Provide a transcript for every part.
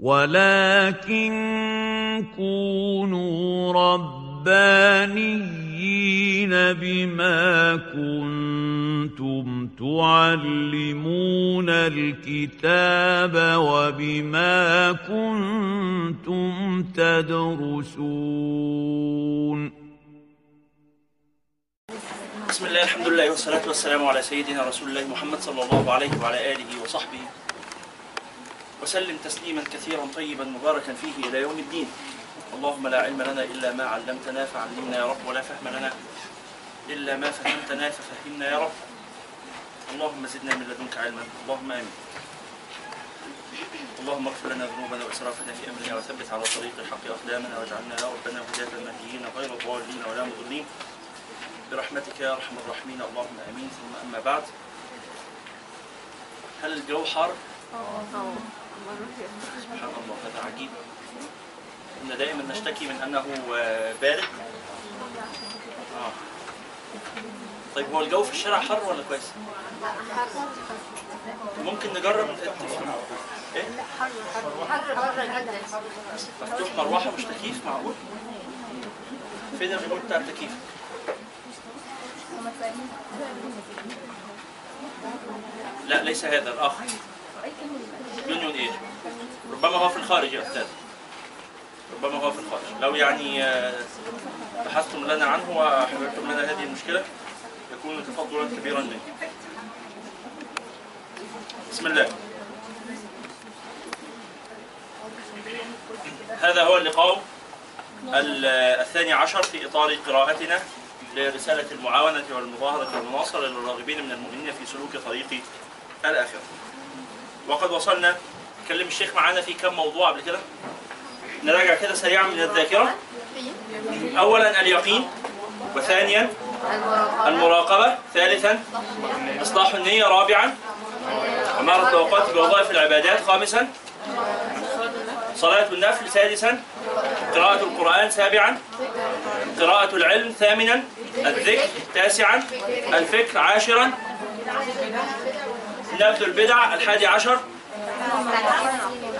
ولكن كونوا ربانيين بما كنتم تعلمون الكتاب وبما كنتم تدرسون بسم الله الحمد لله والصلاة والسلام على سيدنا رسول الله محمد صلى الله عليه وعلى آله وصحبه وسلم تسليما كثيرا طيبا مباركا فيه إلى يوم الدين. اللهم لا علم لنا إلا ما علمتنا فعلمنا يا رب ولا فهم لنا إلا ما فهمتنا ففهمنا يا رب. اللهم زدنا من لدنك علما اللهم آمين. اللهم اغفر لنا ذنوبنا وإسرافنا في أمرنا وثبت على طريق الحق أقدامنا واجعلنا يا ربنا هداة مهديين غير ضالين ولا مضلين. برحمتك يا أرحم الراحمين اللهم آمين. ثم أما بعد هل الجو حار؟ سبحان الله هذا عجيب كنا دائما نشتكي من أنه آه، بارد آه. طيب هو الجو في الشارع حر ولا كويس؟ ممكن نجرب إيه؟ مفتوح مروحة مش تكييف معقول؟ فين الريموت بتاع التكييف؟ لا ليس هذا الآخر يونيون اير ربما هو في الخارج يا أستاذ. ربما هو في الخارج. لو يعني آه، بحثتم لنا عنه وحللتم لنا هذه المشكلة يكون تفضلا كبيرا منك. بسم الله. هذا هو اللقاء ال- الثاني عشر في إطار قراءتنا لرسالة المعاونة والمظاهرة والمناصرة للراغبين من المؤمنين في سلوك طريق الآخرة. وقد وصلنا. كلم الشيخ معانا في كم موضوع قبل كده؟ نراجع كده سريعا من الذاكرة. أولا اليقين وثانيا المراقبة ثالثا إصلاح النية رابعا عمارة الأوقات بوظائف العبادات خامسا صلاة النفل سادسا قراءة القرآن سابعا قراءة العلم ثامنا الذكر تاسعا الفكر عاشرا نبذ البدع الحادي عشر.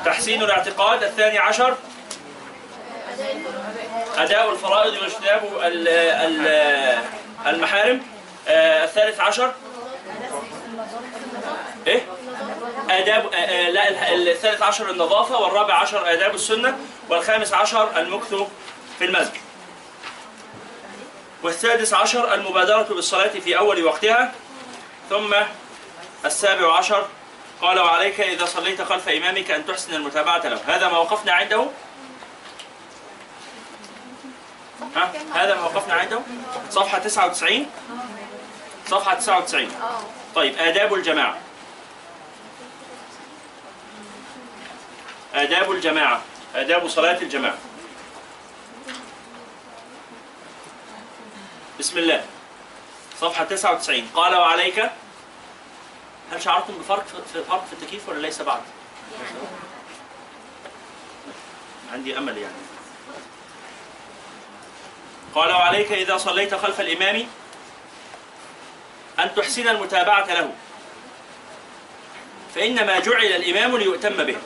تحسين الاعتقاد الثاني عشر. أداء الفرائض واجتناب ال- ال- المحارم آه، الثالث عشر. إيه؟ آداب آه، آه، لا ال- الثالث عشر النظافة والرابع عشر آداب السنة والخامس عشر المكث في المسجد والسادس عشر المبادرة بالصلاة في أول وقتها ثم السابع عشر. قال وعليك إذا صليت خلف إمامك أن تحسن المتابعة له. هذا ما وقفنا عنده؟ ها؟ هذا ما وقفنا عنده؟ صفحة 99 صفحة 99 طيب آداب الجماعة. آداب الجماعة. آداب صلاة الجماعة. بسم الله. صفحة 99 قال وعليك هل شعرتم بفرق في فرق في التكييف ولا ليس بعد؟ عندي أمل يعني. قال وعليك إذا صليت خلف الإمام أن تحسن المتابعة له. فإنما جعل الإمام ليؤتم به.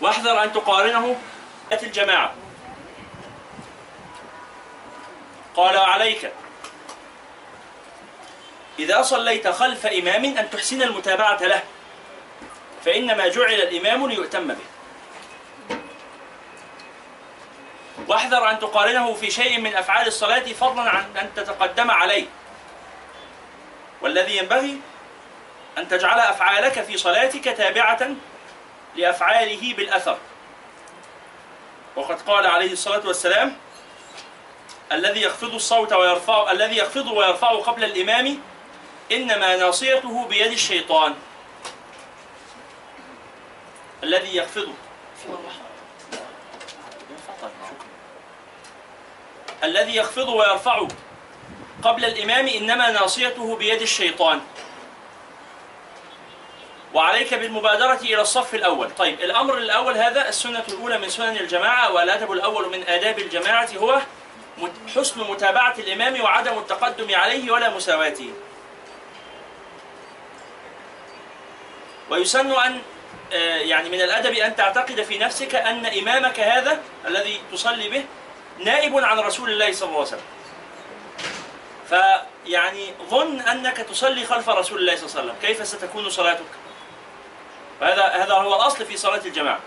واحذر أن تقارنه الجماعة. قال عليك. إذا صليت خلف إمام أن تحسن المتابعة له فإنما جعل الإمام ليؤتم به. واحذر أن تقارنه في شيء من أفعال الصلاة فضلا عن أن تتقدم عليه. والذي ينبغي أن تجعل أفعالك في صلاتك تابعة لأفعاله بالأثر. وقد قال عليه الصلاة والسلام الذي يخفض الصوت ويرفع الذي يخفض ويرفع قبل الإمام إنما ناصيته بيد الشيطان. الذي يخفض الذي يخفض ويرفع قبل الإمام إنما ناصيته بيد الشيطان. وعليك بالمبادرة إلى الصف الأول. طيب الأمر الأول هذا السنة الأولى من سنن الجماعة والأدب الأول من آداب الجماعة هو حسن متابعة الإمام وعدم التقدم عليه ولا مساواته. ويسن أن آه، يعني من الأدب أن تعتقد في نفسك أن إمامك هذا الذي تصلي به نائب عن رسول الله صلى الله عليه وسلم. فيعني ظن أنك تصلي خلف رسول الله صلى الله عليه وسلم. كيف ستكون صلاتك؟ هذا هذا هو الأصل في صلاة الجماعة.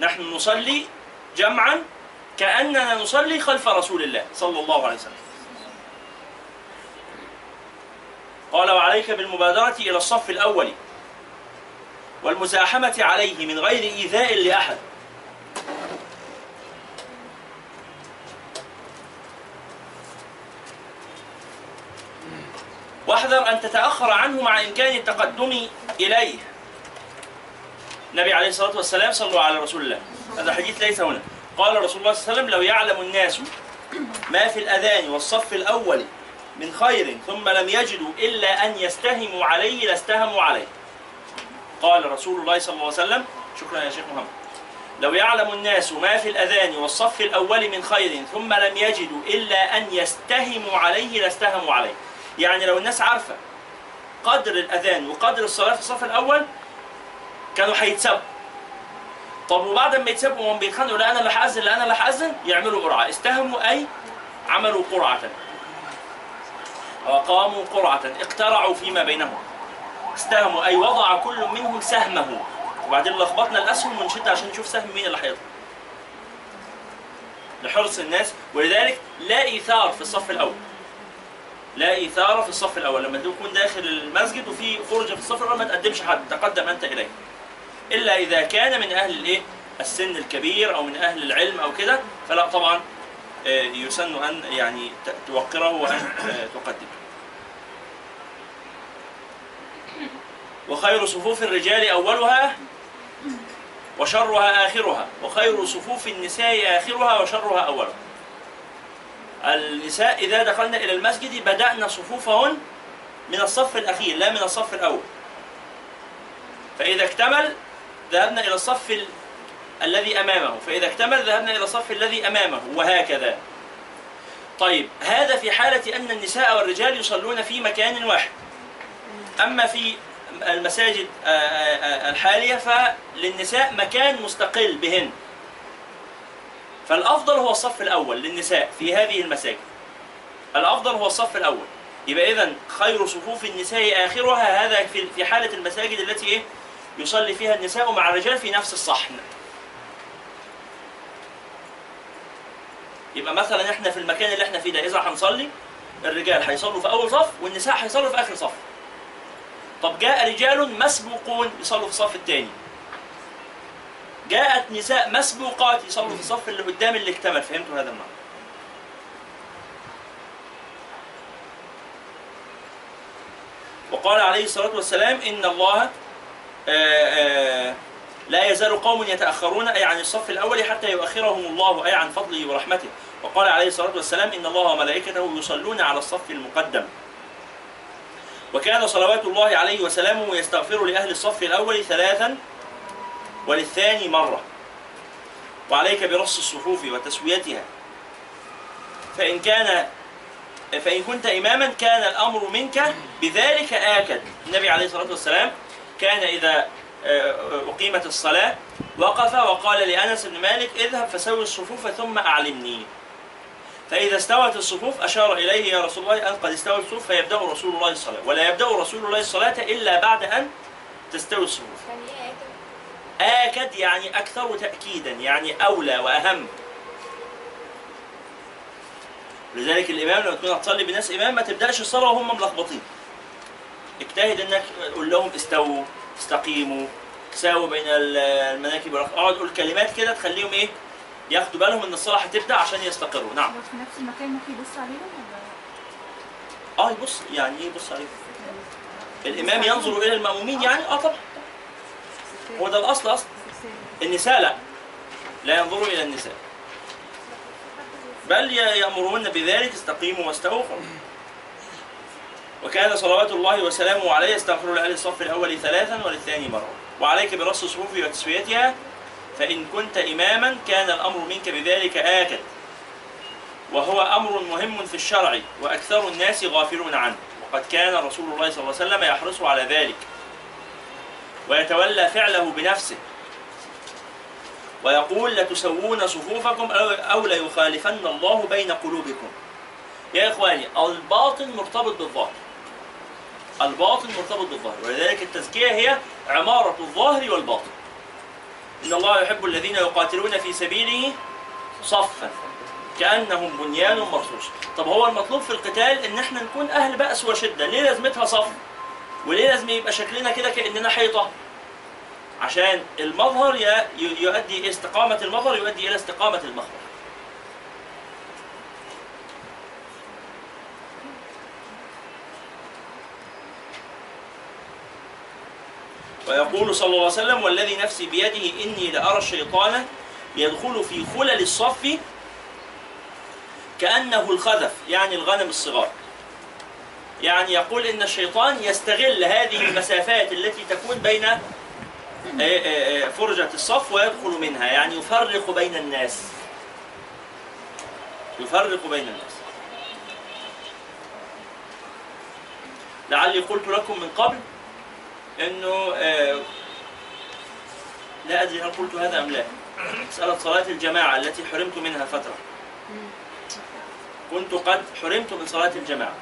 نحن نصلي جمعا كأننا نصلي خلف رسول الله صلى الله عليه وسلم. قال وعليك بالمبادرة إلى الصف الأول والمزاحمة عليه من غير إيذاء لأحد. واحذر أن تتأخر عنه مع إمكان التقدم إليه. النبي عليه الصلاة والسلام صلوا على رسول الله. هذا حديث ليس هنا. قال رسول الله صلى الله عليه وسلم لو يعلم الناس ما في الأذان والصف الأول من خير ثم لم يجدوا إلا أن يستهموا عليه لاستهموا عليه. قال رسول الله صلى الله عليه وسلم شكرا يا شيخ محمد. لو يعلم الناس ما في الأذان والصف الأول من خير ثم لم يجدوا إلا أن يستهموا عليه لاستهموا عليه. يعني لو الناس عارفة قدر الأذان وقدر الصلاة في الصف الأول كانوا هيتسبوا طب وبعد ما يتسبوا وهم بيتخانقوا لا أنا اللي هأذن لا أنا اللي هأذن يعملوا قرعة. استهموا أي؟ عملوا قرعة. وقاموا قرعة. اقترعوا فيما بينهم. استهموا أي؟ وضع كل منهم سهمه. وبعدين لخبطنا الأسهم ونشد عشان نشوف سهم مين اللي هيطلع لحرص الناس. ولذلك لا إيثار في الصف الأول. لا ايثار في الصف الأول. لما تكون داخل المسجد وفي فرجه في الصف الأول ما تقدمش حد تقدم أنت إليه. إلا إذا كان من أهل الإيه؟ السن الكبير أو من أهل العلم أو كده فلا طبعا آه، يسن أن يعني توقره وأن آه، تقدم. وخير صفوف الرجال أولها وشرها آخرها. وخير صفوف النساء آخرها وشرها أولها. النساء إذا دخلنا إلى المسجد بدانا صفوفهن من الصف الأخير لا من الصف الأول. فإذا اكتمل ذهبنا إلى الصف ال... الذي أمامه. فإذا اكتمل ذهبنا إلى الصف الذي أمامه وهكذا. طيب هذا في حالة أن النساء والرجال يصلون في مكان واحد. أما في المساجد آه، آه، آه، الحالية فللنساء مكان مستقل بهن. فالأفضل هو الصف الأول للنساء في هذه المساجد. الأفضل هو الصف الأول. يبقى اذا خير صفوف النساء آخرها هذا في حالة المساجد التي إيه؟ يصلي فيها النساء مع الرجال في نفس الصحن. يبقى مثلا إحنا في المكان اللي إحنا فيه ده إذا هنصلي الرجال هيصلوا في أول صف والنساء هيصلوا في آخر صف. طب جاء رجال مسبوقون يصلوا في الصف الثاني. جاءت نساء مسبوقات يصلوا في الصف اللي قدام اللي اكتمل فهمتوا هذا المعنى؟ وقال عليه الصلاة والسلام إن الله آه، آه، لا يزال قوم يتأخرون أي عن الصف الأول حتى يؤخرهم الله أي عن فضله ورحمته. وقال عليه الصلاة والسلام إن الله وملائكته يصلون على الصف المقدم. وكان صلوات الله عليه وسلامه يستغفر لأهل الصف الأول ثلاثا وللثاني مرة. وعليك برص الصفوف وتسويتها. فإن كان فإن كنت إماما كان الأمر منك بذلك آكد. النبي عليه الصلاة والسلام كان إذا آه، أقيمت الصلاة وقف وقال لأنس بن مالك اذهب فسوي الصفوف ثم أعلمني. فإذا استوت الصفوف أشار إليه يا رسول الله أن قد استوت الصفوف فيبدأ رسول الله الصلاة. ولا يبدأ رسول الله الصلاة إلا بعد أن تستوي الصفوف يعني؟ آكد يعني أكثر تأكيدا يعني أولى وأهم. لذلك الإمام لما تكون هتصلي بناس إمام ما تبدأش الصلاة وهم ملخبطين. اجتهد إنك قول لهم استووا استقيموا ساووا بين ال- المناكب والركب اقعد قول كلمات كده تخليهم إيه؟ ياخدوا بالهم إن الصلاة هتبدأ عشان يستقروا. نعم. في نفس المكان ممكن يبص عليهم ولا؟ آه يبص يعني إيه يبص عليهم؟ الإمام ينظر إلى المأمومين يعني؟ آه طبعا. هو ده الأصل أصلا النساء لا. لا ينظروا إلى النساء. بل ي- يامرون بذلك استقيموا واستووا وكان صلوات الله وسلامه عليه يستغفر لاهل الصف الأول ثلاثا وللثاني مرة. وعليك برص الصفوف وتسويتها فإن كنت اماما كان الأمر منك بذلك آكد. وهو أمر مهم في الشرع وأكثر الناس غافلون عنه. وقد كان رسول الله صلى الله عليه وسلم يحرص على ذلك. ويتولى فعله بنفسه. ويقول لتسوون صفوفكم أو- ليخالفن الله بين قلوبكم. يا إخواني الباطن مرتبط بالظاهر. الباطن مرتبط بالظاهر. ولذلك التزكية هي عمارة الظاهر والباطن. إن الله يحب الذين يقاتلون في سبيله صفا كأنهم بنيان مرصوص طب هو المطلوب في القتال إن إحنا نكون أهل بأس وشدة. ليه لازمتها صف؟ وليه لازم يبقى شكلنا كده كأننا حيطة؟ عشان المظهر يؤدي استقامة المظهر يؤدي إلى استقامة المخبر. ويقول صلى الله عليه وسلم والذي نفسي بيده إني لأرى الشيطان يدخل في خلل الصف كأنه الخذف يعني الغنم الصغار. يعني يقول إن الشيطان يستغل هذه المسافات التي تكون بين آه، آه، آه، فرجة الصف ويدخل منها يعني يفرق بين الناس. يفرق بين الناس. لعلي قلت لكم من قبل إنه لا أدري هل قلت هذا أم لا. مسألة صلاة الجماعة التي حرمت منها فترة. كنت قد حرمت من صلاة الجماعة.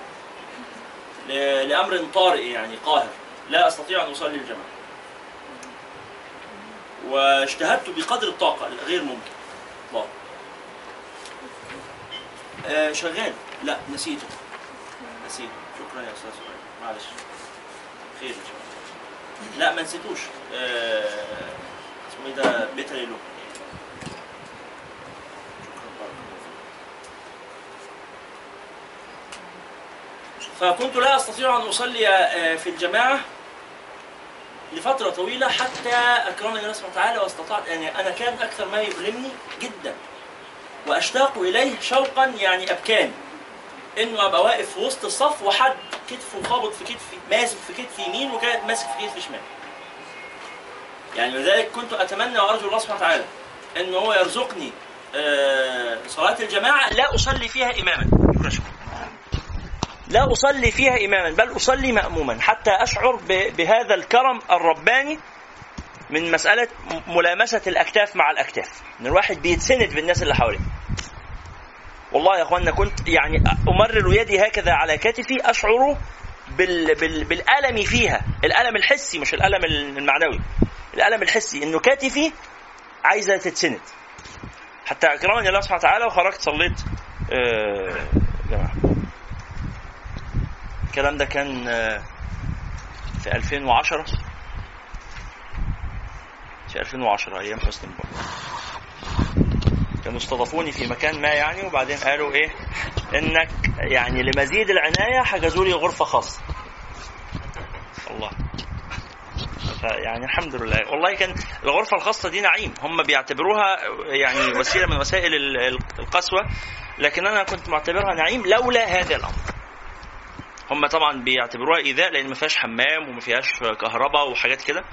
لأمر طارئ يعني قاهر. لا أستطيع أن أصلي الجماعة. واجتهدت بقدر الطاقة غير ممكن. آه شغال. لا نسيته. نسيته. شكرا يا أستاذ معلش. خير إن شاء الله لا ما نسيتوش. آه اسمه إيه ده؟ بيتر له شكرا بارك الله فيك. فكنت لا أستطيع أن أصلي آه، في الجماعة لفترة طويلة حتى أكرمني الله سبحانه وتعالى واستطعت يعني أنا كان أكثر ما يؤلمني جدا وأشتاق إليه شوقا يعني ابكاني إنه أبقى واقف في وسط الصف وحد كتفه خابط في كتفي ماسك في كتفي يمين وكان ماسك في كتفي شمال. يعني لذلك كنت أتمنى وأرجو الله سبحانه وتعالى إن هو يرزقني آه، صلاة الجماعة لا أصلي فيها شكرا شكرا. لا أصلي فيها إماما بل أصلي مأموما. حتى أشعر ب- بهذا الكرم الرباني من مسألة م- ملامسة الأكتاف مع الأكتاف. إن الواحد بيتسند بالناس اللي حواليه. والله يا أخوانا كنت يعني أمرر يدي هكذا على كتفي أشعر بال بال بالألم فيها. الألم الحسي مش الألم المعنوي. الألم الحسي إنه كتفي عايزة تتسند. حتى أكرمني الله سبحانه وتعالى وخرجت صليت آه، الكلام ده كان آه، في 2010 في 2010 أيام حسني مبارك. كانوا استضافوني في مكان ما يعني وبعدين قالوا إيه؟ إنك يعني لمزيد العناية حجزوا لي غرفة خاصة. الله. يعني الحمد لله. والله كان الغرفة الخاصة دي نعيم. هم بيعتبروها يعني وسيلة من وسائل ال- ال- القسوة. لكن أنا كنت معتبرها نعيم لولا هذا الأمر. هم طبعا بيعتبروها إيذاء لأن ما فيهاش حمام وما فيهاش كهرباء وحاجات كده.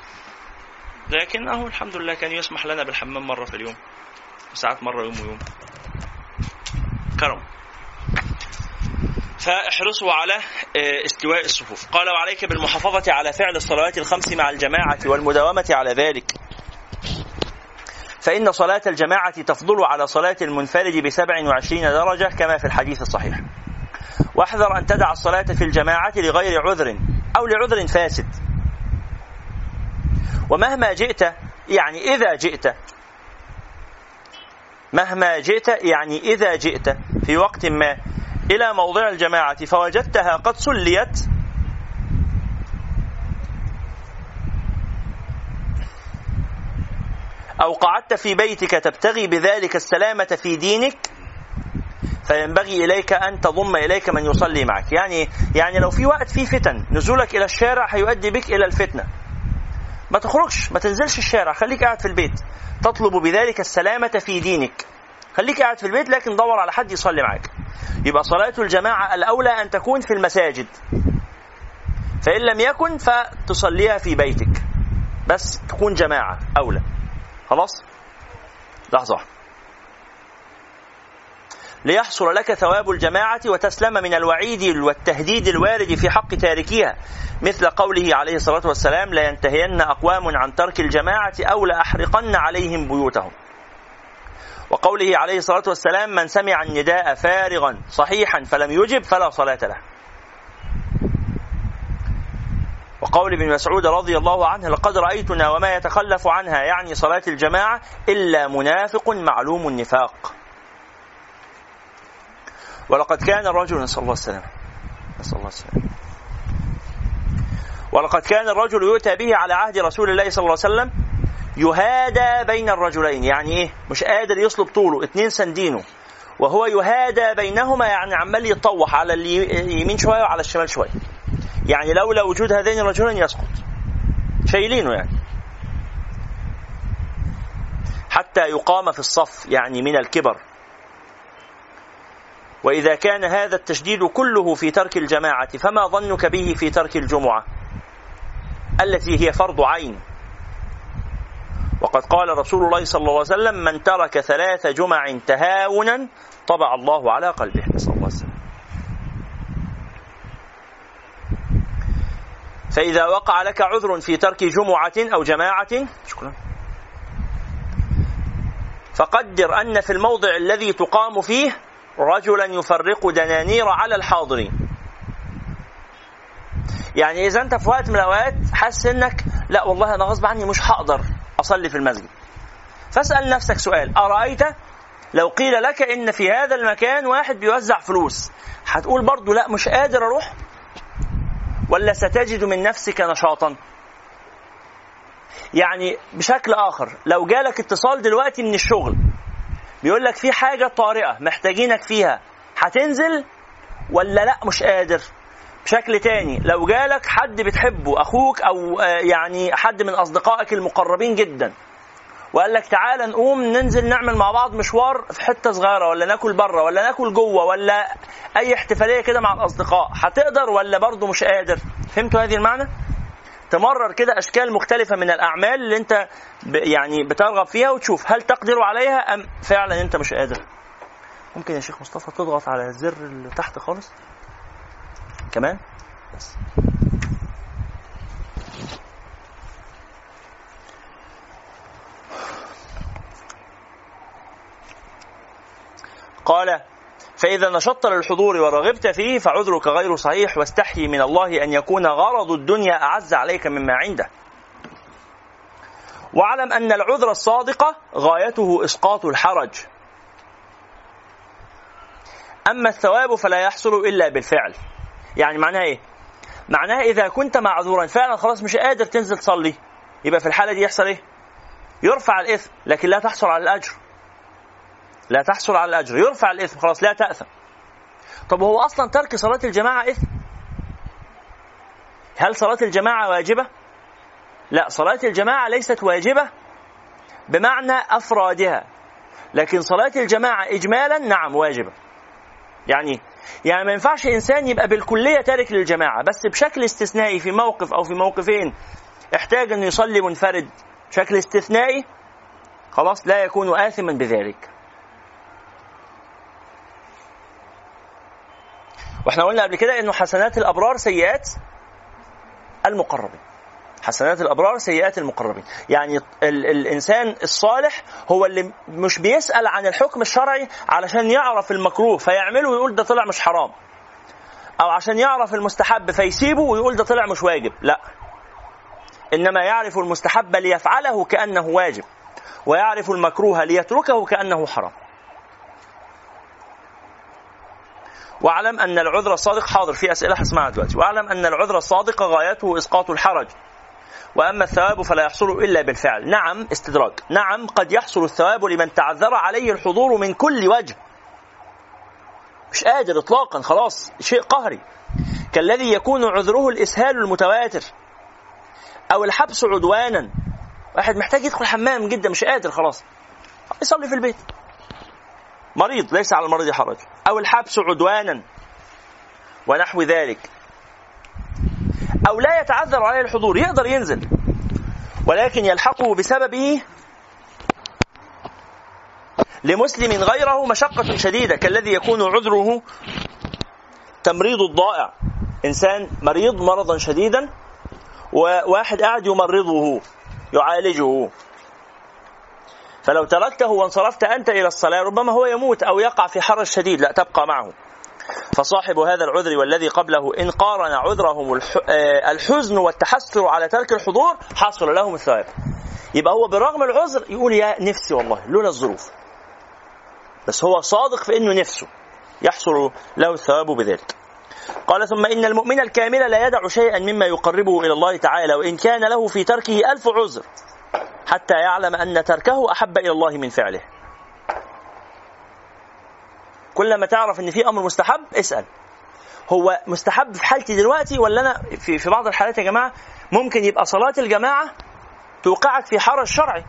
لكن أهو الحمد لله كان يسمح لنا بالحمام مرة في اليوم وساعات مرة يوم ويوم. كرم. فاحرصوا على آه، استواء الصفوف. قال وعليك بالمحافظة على فعل الصلوات الخمس مع الجماعة والمداومة على ذلك. فإن صلاة الجماعة تفضل على صلاة المنفرد بسبع وعشرين درجة كما في الحديث الصحيح. واحذر أن تدع الصلاة في الجماعة لغير عذر أو لعذر فاسد. ومهما جئت يعني إذا جئت. مهما جئت يعني إذا جئت. في وقت ما. إلى موضع الجماعة فوجدتها قد سليت. أو قعدت في بيتك تبتغي بذلك السلامة في دينك. فينبغي إليك أن تضم إليك من يصلي معك. يعني يعني لو في وقت فيه فتن نزولك إلى الشارع هيؤدي بك إلى الفتنة. ما تخرجش ما تنزلش الشارع خليك قاعد في البيت. تطلب بذلك السلامة في دينك. خليك قاعد في البيت لكن دور على حد يصلي معاك يبقى صلاة الجماعة الأولى أن تكون في المساجد. فإن لم يكن فتصليها في بيتك. بس تكون جماعة أولى. خلاص؟ لحظة واحدة. ليحصل لك ثواب الجماعة وتسلم من الوعيد والتهديد الوارد في حق تاركيها. مثل قوله عليه الصلاة والسلام لا ينتهين أقوام عن ترك الجماعة أو لأحرقن عليهم بيوتهم. وقوله عليه الصلاة والسلام من سمع النداء فارغا صحيحا فلم يجب فلا صلاة له. وقول ابن مسعود رضي الله عنه لقد رأيتنا وما يتخلف عنها يعني صلاة الجماعة إلا منافق معلوم النفاق. ولقد كان الرجل نسأل الله السلامة. نسأل الله السلامة. ولقد كان الرجل يؤتى به على عهد رسول الله صلى الله عليه وسلم يهادى بين الرجلين. يعني إيه؟ مش قادر يصلب طوله. اتنين سندينه. وهو يهادى بينهما يعني عمال يتطوح على اليمين شوية وعلى الشمال شوية. يعني لولا وجود هذين الرجلين يسقط. شايلينه يعني. حتى يقام في الصف يعني من الكبر. وإذا كان هذا التشديد كله في ترك الجماعة فما ظنك به في ترك الجمعة؟ التي هي فرض عين. وقد قال رسول الله صلى الله عليه وسلم من ترك ثلاث جمع تهاونا طبع الله على قلبه. نسأل الله السلام فإذا وقع لك عذر في ترك جمعة أو جماعة شكرا. فقدر أن في الموضع الذي تقام فيه رجلا يفرق دنانير على الحاضرين. يعني إذا أنت في وقت من الأوقات حاسس إنك لا والله أنا غصب عني مش هقدر أصلي في المسجد. فاسأل نفسك سؤال أرأيت لو قيل لك إن في هذا المكان واحد بيوزع فلوس هتقول برضه لا مش قادر أروح؟ ولا ستجد من نفسك نشاطا؟ يعني بشكل آخر لو جالك اتصال دلوقتي من الشغل بيقول لك في حاجة طارئة محتاجينك فيها. هتنزل ولا لأ؟ مش قادر. بشكل تاني لو جالك حد بتحبه أخوك أو يعني حد من أصدقائك المقربين جدا وقال لك تعالى نقوم ننزل نعمل مع بعض مشوار في حتة صغيرة ولا ناكل بره ولا ناكل جوه ولا أي احتفالية كده مع الأصدقاء هتقدر ولا برضه مش قادر؟ فهمتوا هذه المعنى؟ تمرر كده أشكال مختلفة من الأعمال اللي أنت يعني بترغب فيها وتشوف هل تقدر عليها أم فعلا أنت مش قادر. ممكن يا شيخ مصطفى تضغط على الزر اللي تحت خالص؟ كمان؟ بس. قال فإذا نشطت للحضور ورغبت فيه فعذرك غير صحيح واستحي من الله أن يكون غرض الدنيا أعز عليك مما عنده. واعلم أن العذر الصادق غايته إسقاط الحرج. أما الثواب فلا يحصل إلا بالفعل. يعني معناها إيه؟ معناها إذا كنت معذورا فعلا خلاص مش قادر تنزل تصلي. يبقى في الحالة دي يحصل إيه؟ يرفع الإثم لكن لا تحصل على الأجر. لا تحصل على الأجر. يرفع الإثم خلاص لا تأثم. طب هو أصلا ترك صلاة الجماعة إثم؟ هل صلاة الجماعة واجبة؟ لا صلاة الجماعة ليست واجبة بمعنى أفرادها لكن صلاة الجماعة إجمالا نعم واجبة. يعني يعني ما ينفعش إنسان يبقى بالكلية تارك للجماعة بس بشكل استثنائي في موقف أو في موقفين احتاج أن يصلي منفرد. بشكل استثنائي خلاص لا يكون آثما بذلك. وإحنا قلنا قبل كده إنه حسنات الأبرار سيئات المقربين. حسنات الأبرار سيئات المقربين. يعني ال الإنسان الصالح هو اللي مش بيسأل عن الحكم الشرعي علشان يعرف المكروه فيعمله ويقول ده طلع مش حرام. أو عشان يعرف المستحب فيسيبه ويقول ده طلع مش واجب. لا. إنما يعرف المستحب ليفعله كأنه واجب. ويعرف المكروه ليتركه كأنه حرام. واعلم أن العذر الصادق حاضر في أسئلة هسمعها دلوقتي. واعلم أن العذر الصادق غايته إسقاط الحرج. وأما الثواب فلا يحصل إلا بالفعل. نعم استدراج. نعم قد يحصل الثواب لمن تعذر عليه الحضور من كل وجه. مش قادر اطلاقا خلاص شيء قهري. كالذي يكون عذره الإسهال المتواتر أو الحبس عدوانا. واحد محتاج يدخل حمام جدا مش قادر خلاص. يصلي في البيت. مريض ليس على المريض حرج. أو الحبس عدوانا ونحو ذلك. أو لا يتعذر عليه الحضور يقدر ينزل. ولكن يلحقه بسببه لمسلم غيره مشقة شديدة كالذي يكون عذره تمريض الضائع. إنسان مريض مرضا شديدا وواحد قاعد يمرضه يعالجه. فلو تركته وانصرفت أنت إلى الصلاة ربما هو يموت أو يقع في حرج شديد لا تبقى معه. فصاحب هذا العذر والذي قبله إن قارن عذرهم آه، الحزن والتحسر على ترك الحضور حصل لهم الثواب. يبقى هو بالرغم العذر يقول يا نفسي والله لولا الظروف. بس هو صادق في إنه نفسه يحصل له الثواب بذلك. قال ثم إن المؤمن الكامل لا يدع شيئا مما يقربه إلى الله تعالى وإن كان له في تركه ألف عذر. حتى يعلم أن تركه أحب إلى الله من فعله. كلما تعرف إن في أمر مستحب اسأل. هو مستحب في حالتي دلوقتي ولا أنا في في بعض الحالات يا جماعة ممكن يبقى صلاة الجماعة توقعك في حرج شرعي.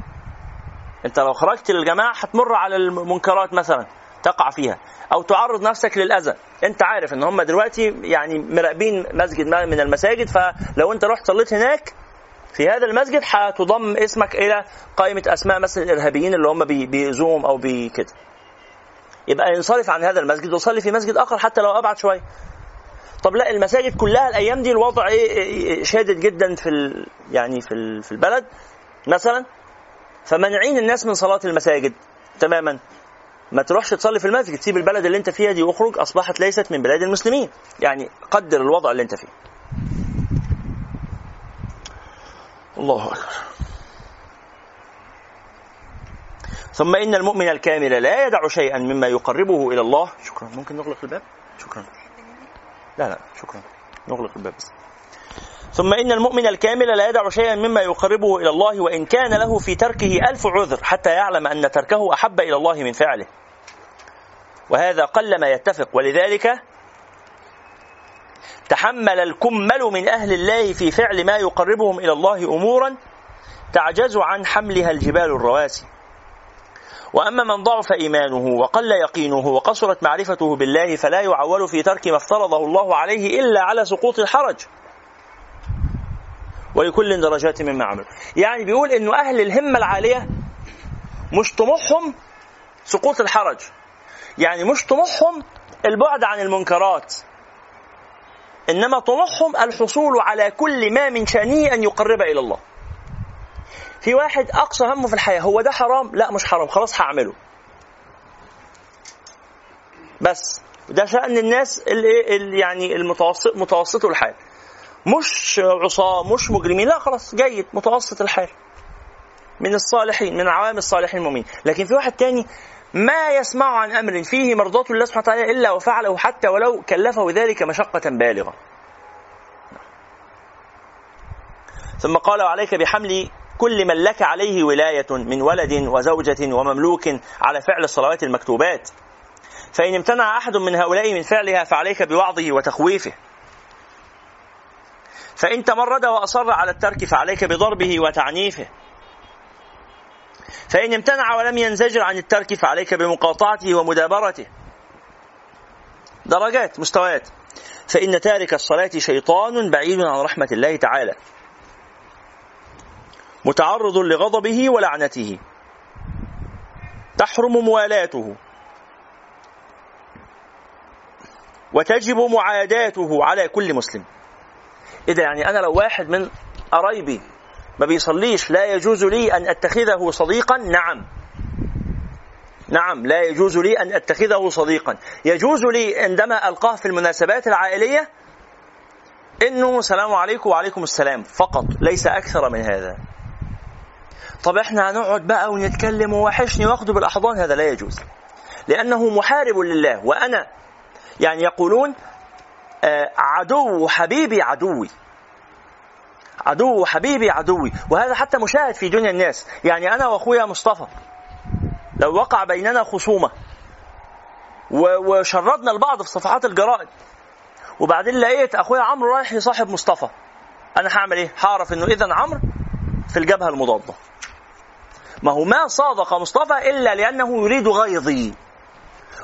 أنت لو خرجت للجماعة هتمر على المنكرات مثلا تقع فيها أو تعرض نفسك للأذى. أنت عارف إن هم دلوقتي يعني مراقبين مسجد من المساجد فلو أنت رحت صليت هناك في هذا المسجد هتضم اسمك إلى قائمة أسماء مثلا الإرهابيين اللي هم بيأذوهم أو بكده يبقى ينصرف عن هذا المسجد ويصلي في مسجد آخر حتى لو أبعد شوية. طب لا المساجد كلها الأيام دي الوضع إيه شادد جدا في ال يعني في في البلد مثلا. فمنعين الناس من صلاة المساجد تماما. ما تروحش تصلي في المسجد تسيب البلد اللي أنت فيها دي وأخرج أصبحت ليست من بلاد المسلمين. يعني قدر الوضع اللي أنت فيه. الله أكبر. ثم إن المؤمن الكامل لا يدع شيئا مما يقربه إلى الله. شكرا. ممكن نغلق الباب؟ شكرا. لا لا شكرا. نغلق الباب بس. ثم إن المؤمن الكامل لا يدع شيئا مما يقربه إلى الله وإن كان له في تركه ألف عذر حتى يعلم أن تركه أحب إلى الله من فعله. وهذا قل ما يتفق. ولذلك تحمل الكمل من أهل الله في فعل ما يقربهم إلى الله أمورا تعجز عن حملها الجبال الرواسي. وأما من ضعف إيمانه وقل يقينه وقصرت معرفته بالله فلا يعول في ترك ما افترضه الله عليه إلا على سقوط الحرج. ولكل درجات مما عمل يعني بيقول إنه أهل الهمة العالية مش طموحهم سقوط الحرج. يعني مش طموحهم البعد عن المنكرات. إنما طموحهم الحصول على كل ما من شانه أن يقرب إلى الله. في واحد أقصى همه في الحياة هو ده حرام؟ لا مش حرام خلاص هعمله. بس ده شأن الناس اللي يعني المتوسط متوسط الحال. مش عصاة مش مجرمين لا خلاص جيد متوسط الحال. من الصالحين من عوام الصالحين المؤمنين. لكن في واحد تاني ما يسمع عن أمر فيه مرضاة الله سبحانه وتعالى إلا وفعله حتى ولو كلفه ذلك مشقة بالغة. ثم قال وعليك بحمل كل من لك عليه ولاية من ولد وزوجة ومملوك على فعل الصلوات المكتوبات. فإن امتنع أحد من هؤلاء من فعلها فعليك بوعظه وتخويفه. فإن تمرد وأصر على الترك فعليك بضربه وتعنيفه. فإن امتنع ولم ينزجر عن الترك فعليك بمقاطعته ومدابرته. درجات مستويات. فإن تارك الصلاة شيطان بعيد عن رحمة الله تعالى. متعرض لغضبه ولعنته. تحرم موالاته. وتجب معاداته على كل مسلم. ده يعني أنا لو واحد من قرايبي ما بيصليش. لا يجوز لي أن أتخذه صديقا. نعم. نعم. لا يجوز لي أن أتخذه صديقا. يجوز لي عندما ألقاه في المناسبات العائلية إنه سلام عليكم وعليكم السلام. فقط. ليس أكثر من هذا. طب إحنا هنقعد بقى ونتكلم ووحشني واخده بالأحضان؟ هذا لا يجوز. لأنه محارب لله. وأنا يعني يقولون آه، عدو حبيبي عدوي. عدو حبيبي عدوي. وهذا حتى مشاهد في دنيا الناس. يعني أنا وأخويا مصطفى لو وقع بيننا خصومة وشردنا البعض في صفحات الجرائد وبعدين لقيت أخويا عمرو رايح يصاحب مصطفى. أنا هعمل إيه؟ هعرف إنه اذا عمرو في الجبهة المضادة. ما هو ما صادق مصطفى إلا لأنه يريد غيظي.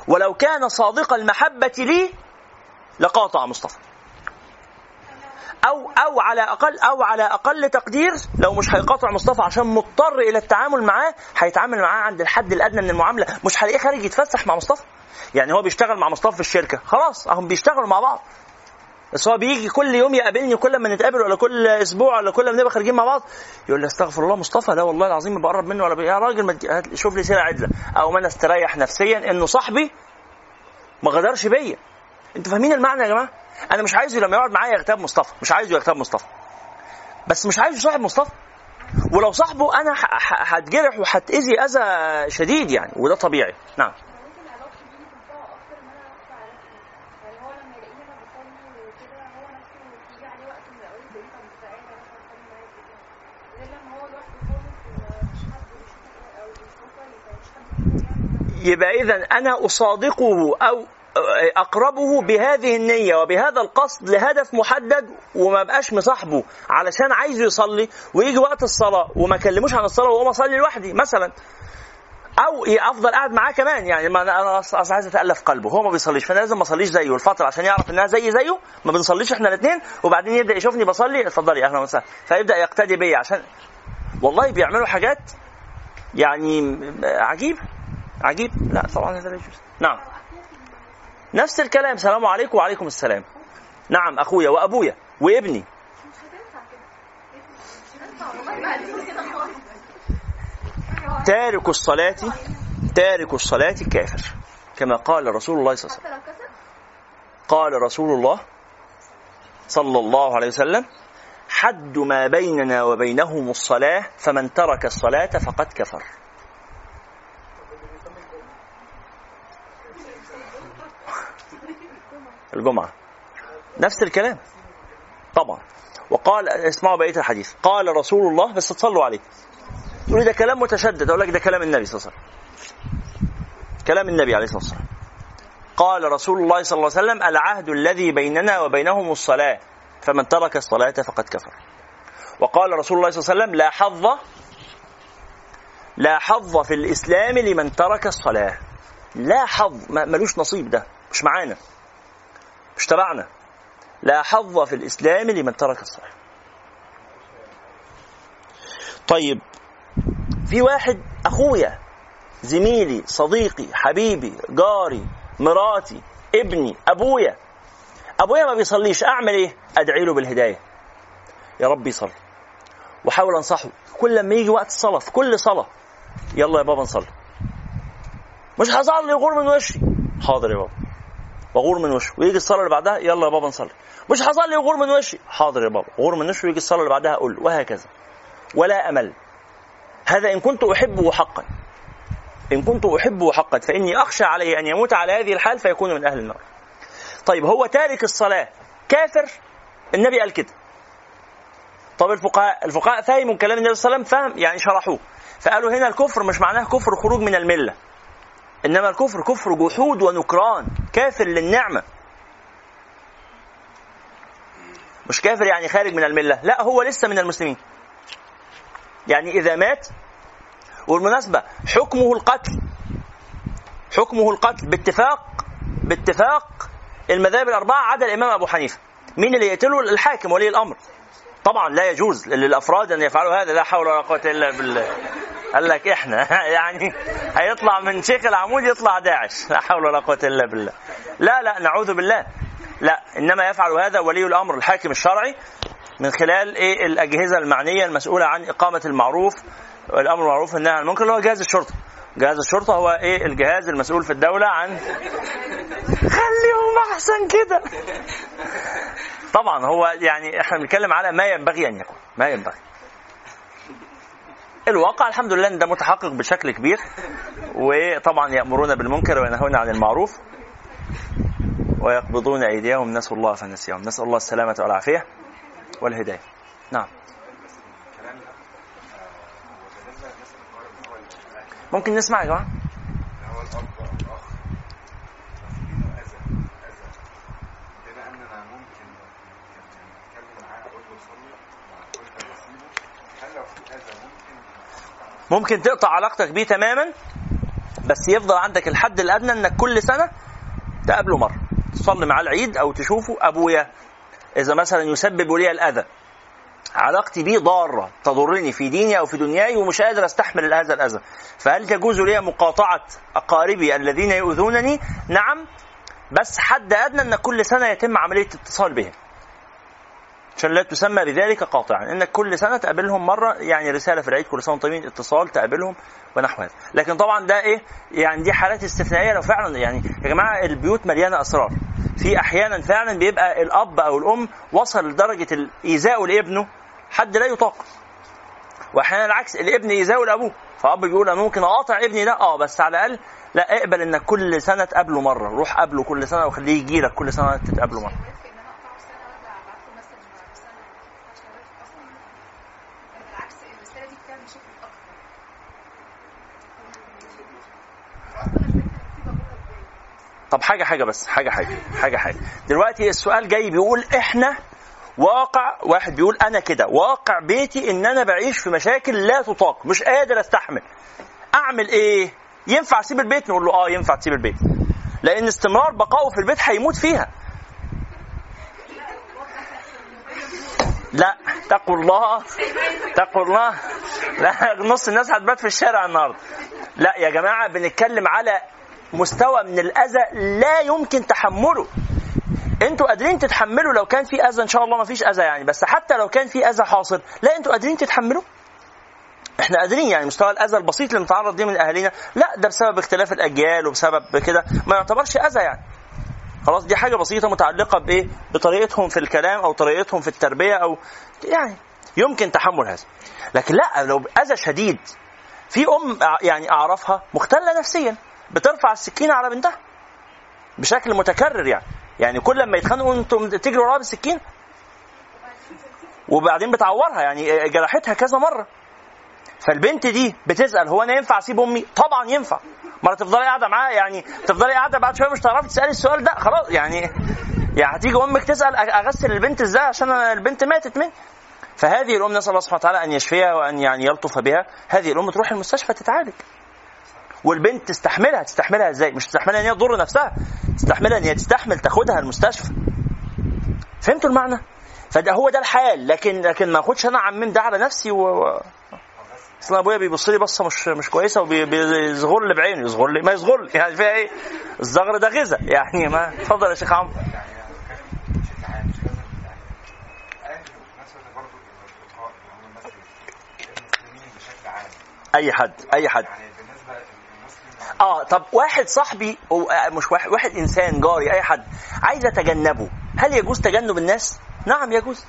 ولو كان صادق المحبة لي لقاطع مصطفى. أو أو على أقل أو على أقل تقدير لو مش هيقاطع مصطفى عشان مضطر إلى التعامل معاه هيتعامل معاه عند الحد الأدنى من المعاملة. مش هلاقيه خارج يتفسح مع مصطفى؟ يعني هو بيشتغل مع مصطفى في الشركة. خلاص اهم بيشتغلوا مع بعض. بس هو بيجي كل يوم يقابلني كل ما نتقابل ولا كل أسبوع ولا كل ما نبقى خارجين مع بعض يقول لي استغفر الله مصطفى لا والله العظيم ما بقرب منه ولا بي... يا راجل ما شوف لي سيرة عدلة. أو ما أنا استريح نفسيا إنه صاحبي ما غدرش بيا. أنتوا فاهمين المعنى يا جماعة؟ أنا مش عايزه لما يقعد معايا يغتاب مصطفى مش عايزه يغتاب مصطفى. بس مش عايزه صاحب مصطفى. ولو صاحبه أنا هتجرح وهتأذي أذى شديد يعني وده طبيعي. نعم. يبقى اذا أنا أصادقه أو أقربه بهذه النية وبهذا القصد لهدف محدد وما بقاش مصاحبه علشان عايزه يصلي ويجي وقت الصلاة وما اكلموش عن الصلاة واقوم اصلي لوحدي مثلا. أو أفضل قاعد معاه كمان يعني ما أنا أنا أصلا عايز أتألف قلبه هو ما بيصليش فأنا لازم ما أصليش زيه الفترة عشان يعرف إنها زي زيه ما بنصليش إحنا الاثنين وبعدين يبدأ يشوفني بصلي اتفضلي أهلا وسهلا. فيبدأ يقتدي بيا عشان والله بيعملوا حاجات يعني عجيب عجيب. لا طبعا هذا لا يجوز. نعم. نفس الكلام. سلام عليكم وعليكم السلام. نعم أخويا وأبويا وابني. تارك الصلاة تارك الصلاة كافر. كما قال رسول الله صلى الله عليه وسلم. قال رسول الله صلى الله عليه وسلم حد ما بيننا وبينهم الصلاة فمن ترك الصلاة فقد كفر. الجمعة. نفس الكلام. طبعا. وقال اسمعوا بقية الحديث. قال رسول الله بس تصلوا عليه تقول ده كلام متشدد. أقول لك ده كلام النبي صلى الله عليه وسلم. كلام النبي عليه الصلاة والسلام. قال رسول الله صلى الله عليه وسلم العهد الذي بيننا وبينهم الصلاة. فمن ترك الصلاة فقد كفر. وقال رسول الله صلى الله عليه وسلم لا حظ لا حظ في الإسلام لمن ترك الصلاة. لا حظ. ملوش نصيب ده. مش معانا. مش تبعنا لا حظ في الإسلام لمن ترك الصلاه طيب في واحد أخويا زميلي صديقي حبيبي جاري مراتي ابني أبويا. أبويا ما بيصليش أعمل إيه؟ أدعي له بالهداية. يا رب يصلي وأحاول أنصحه. كل لما يجي وقت الصلاة في كل صلاة يلا يا بابا نصلي. مش هصلي غور من وشي حاضر يا بابا. وغور من وشه ويجي الصلاة اللي بعدها يلا يا بابا نصلي. مش هصلي غور من وشي حاضر يا بابا. غور من وشه ويجي الصلاة اللي بعدها أقول وهكذا. ولا أمل. هذا إن كنت أحبه حقا. إن كنت أحبه حقا فإني أخشى عليه أن يموت على هذه الحال فيكون من أهل النار. طيب هو تارك الصلاة كافر؟ النبي قال كده. طب الفقهاء الفقهاء فهموا كلام النبي صلى الله عليه وسلم فهم يعني شرحوه. فقالوا هنا الكفر مش معناه كفر خروج من الملة. إنما الكفر كفر جحود ونكران. كافر للنعمة. مش كافر يعني خارج من الملة. لا هو لسه من المسلمين. يعني إذا مات والمناسبة حكمه القتل. حكمه القتل. باتفاق باتفاق المذاهب الأربعة عدا الإمام أبو حنيفة. مين اللي يقتله؟ الحاكم ولي الأمر. طبعا لا يجوز للأفراد أن يفعلوا هذا. لا حول ولا قوة إلا بالله. قال لك إحنا يعني هيطلع من شيخ العمود يطلع داعش لا حول ولا قوة إلا بالله لا لا نعوذ بالله لا إنما يفعل هذا ولي الأمر الحاكم الشرعي من خلال إيه الأجهزة المعنية المسؤولة عن إقامة المعروف والامر بالمعروف والنهي عن المنكر اللي هو جهاز الشرطة. جهاز الشرطة هو إيه الجهاز المسؤول في الدولة عن خليهم أحسن كده. طبعا هو يعني إحنا بنتكلم على ما ينبغي أن يكون، ما ينبغي. الواقع الحمد لله إن ده متحقق بشكل كبير وطبعا يأمرون بالمنكر وينهون عن المعروف ويقبضون أيديهم نسوا الله فنسيهم، نسأل الله السلامة والعافية. والهداية نعم ممكن نسمع يا جماعة هو الأب والأخ تفكيره أذى أذى بما أننا ممكن نتكلم معاه أقول له صلي مع كل تفاصيله هل لو في أذى ممكن تقطع علاقتك بيه تماما بس يفضل عندك الحد الأدنى إنك كل سنة تقابله مرة. تصلي معاه العيد أو تشوفه أبويا. إذا مثلا يسبب لي الأذى. علاقتي بيه ضارة تضرني في ديني أو في دنياي ومش قادر أستحمل هذا الأذى. فهل تجوز لي مقاطعة أقاربي الذين يؤذونني؟ نعم بس حد أدنى إن كل سنة يتم عملية اتصال بهم. عشان لا تسمى بذلك قاطعا. انك كل سنة تقابلهم مرة يعني رسالة في العيد كل سنة طيبين اتصال تقابلهم ونحو هذا. لكن طبعا ده إيه؟ يعني دي حالات استثنائية لو فعلا يعني يا جماعة البيوت مليانة أسرار. في أحيانا فعلا بيبقى الأب أو الأم وصل لدرجة الإيذاء لابنه حد لا يطاق. واحيانا العكس الابن إيذاء لأبوه. فأب بيقول أنا ممكن أقاطع ابني ده؟ آه بس على الأقل لا اقبل انك كل سنة تقابله مرة. روح قابله كل سنة وخليه يجي لك كل سنة تتقابله مرة. طب حاجة حاجة بس حاجة حاجة حاجة حاجة. دلوقتي السؤال جاي بيقول إحنا واقع واحد بيقول أنا كده واقع بيتي إن أنا بعيش في مشاكل لا تطاق مش قادر أستحمل. أعمل إيه؟ ينفع أسيب البيت؟ نقول له آه ينفع تسيب البيت. لأن استمرار بقائه في البيت هيموت فيها. لا اتقوا الله اتقوا الله. لا نص الناس هتبات في الشارع النهارده. لا يا جماعة بنتكلم على مستوى من الأذى لا يمكن تحمله. أنتوا قادرين تتحملوا لو كان في أذى إن شاء الله ما فيش أذى يعني بس حتى لو كان في أذى حاصل لا أنتوا قادرين تتحملوا؟ إحنا قادرين يعني مستوى الأذى البسيط اللي نتعرض ليه من أهالينا لا ده بسبب اختلاف الأجيال وبسبب كده ما يعتبرش أذى يعني. خلاص دي حاجة بسيطة متعلقة بإيه؟ بطريقتهم في الكلام أو طريقتهم في التربية أو يعني يمكن تحمل هذا. لكن لا لو أذى شديد في أم يعني أعرفها مختلة نفسيا. بترفع السكينة على بنتها. بشكل متكرر يعني. يعني كل لما يتخانقوا أنتم تجري وراها بالسكين وبعدين بتعورها يعني جرحتها كذا مرة. فالبنت دي بتسأل هو أنا ينفع أسيب أمي؟ طبعا ينفع. ما تفضلي قاعدة معاها يعني تفضلي قاعدة بعد شوية مش تعرفي تسألي السؤال ده خلاص. يعني يعني هتيجي أمك تسأل أغسل البنت إزاي؟ عشان البنت ماتت مني. فهذه الأم نسأل الله سبحانه وتعالى أن يشفيها وأن يعني يلطف بها. هذه الأم تروح المستشفى تتعالج. والبنت تستحملها. تستحملها إزاي؟ مش تستحملها ان هي تضر نفسها. تستحملها ان هي تستحمل تاخدها المستشفى. فهمتوا المعنى؟ فده هو ده الحال. لكن لكن ما اخدش أنا عمم ده على نفسي و... اصل أبويا بيبص لي بصة مش مش كويسة وبيصغر لي بعينه يصغر لي ما يصغر لي. يعني فيها إيه؟ الزغر ده غذاء. يعني ما اتفضل يا شيخ عمرو. يعني يعني عام. أي حد أي حد. يعني آه طب واحد صاحبي أو آه، مش واحد واحد إنسان جاري أي حد عايز أتجنبه هل يجوز تجنب الناس؟ نعم يجوز.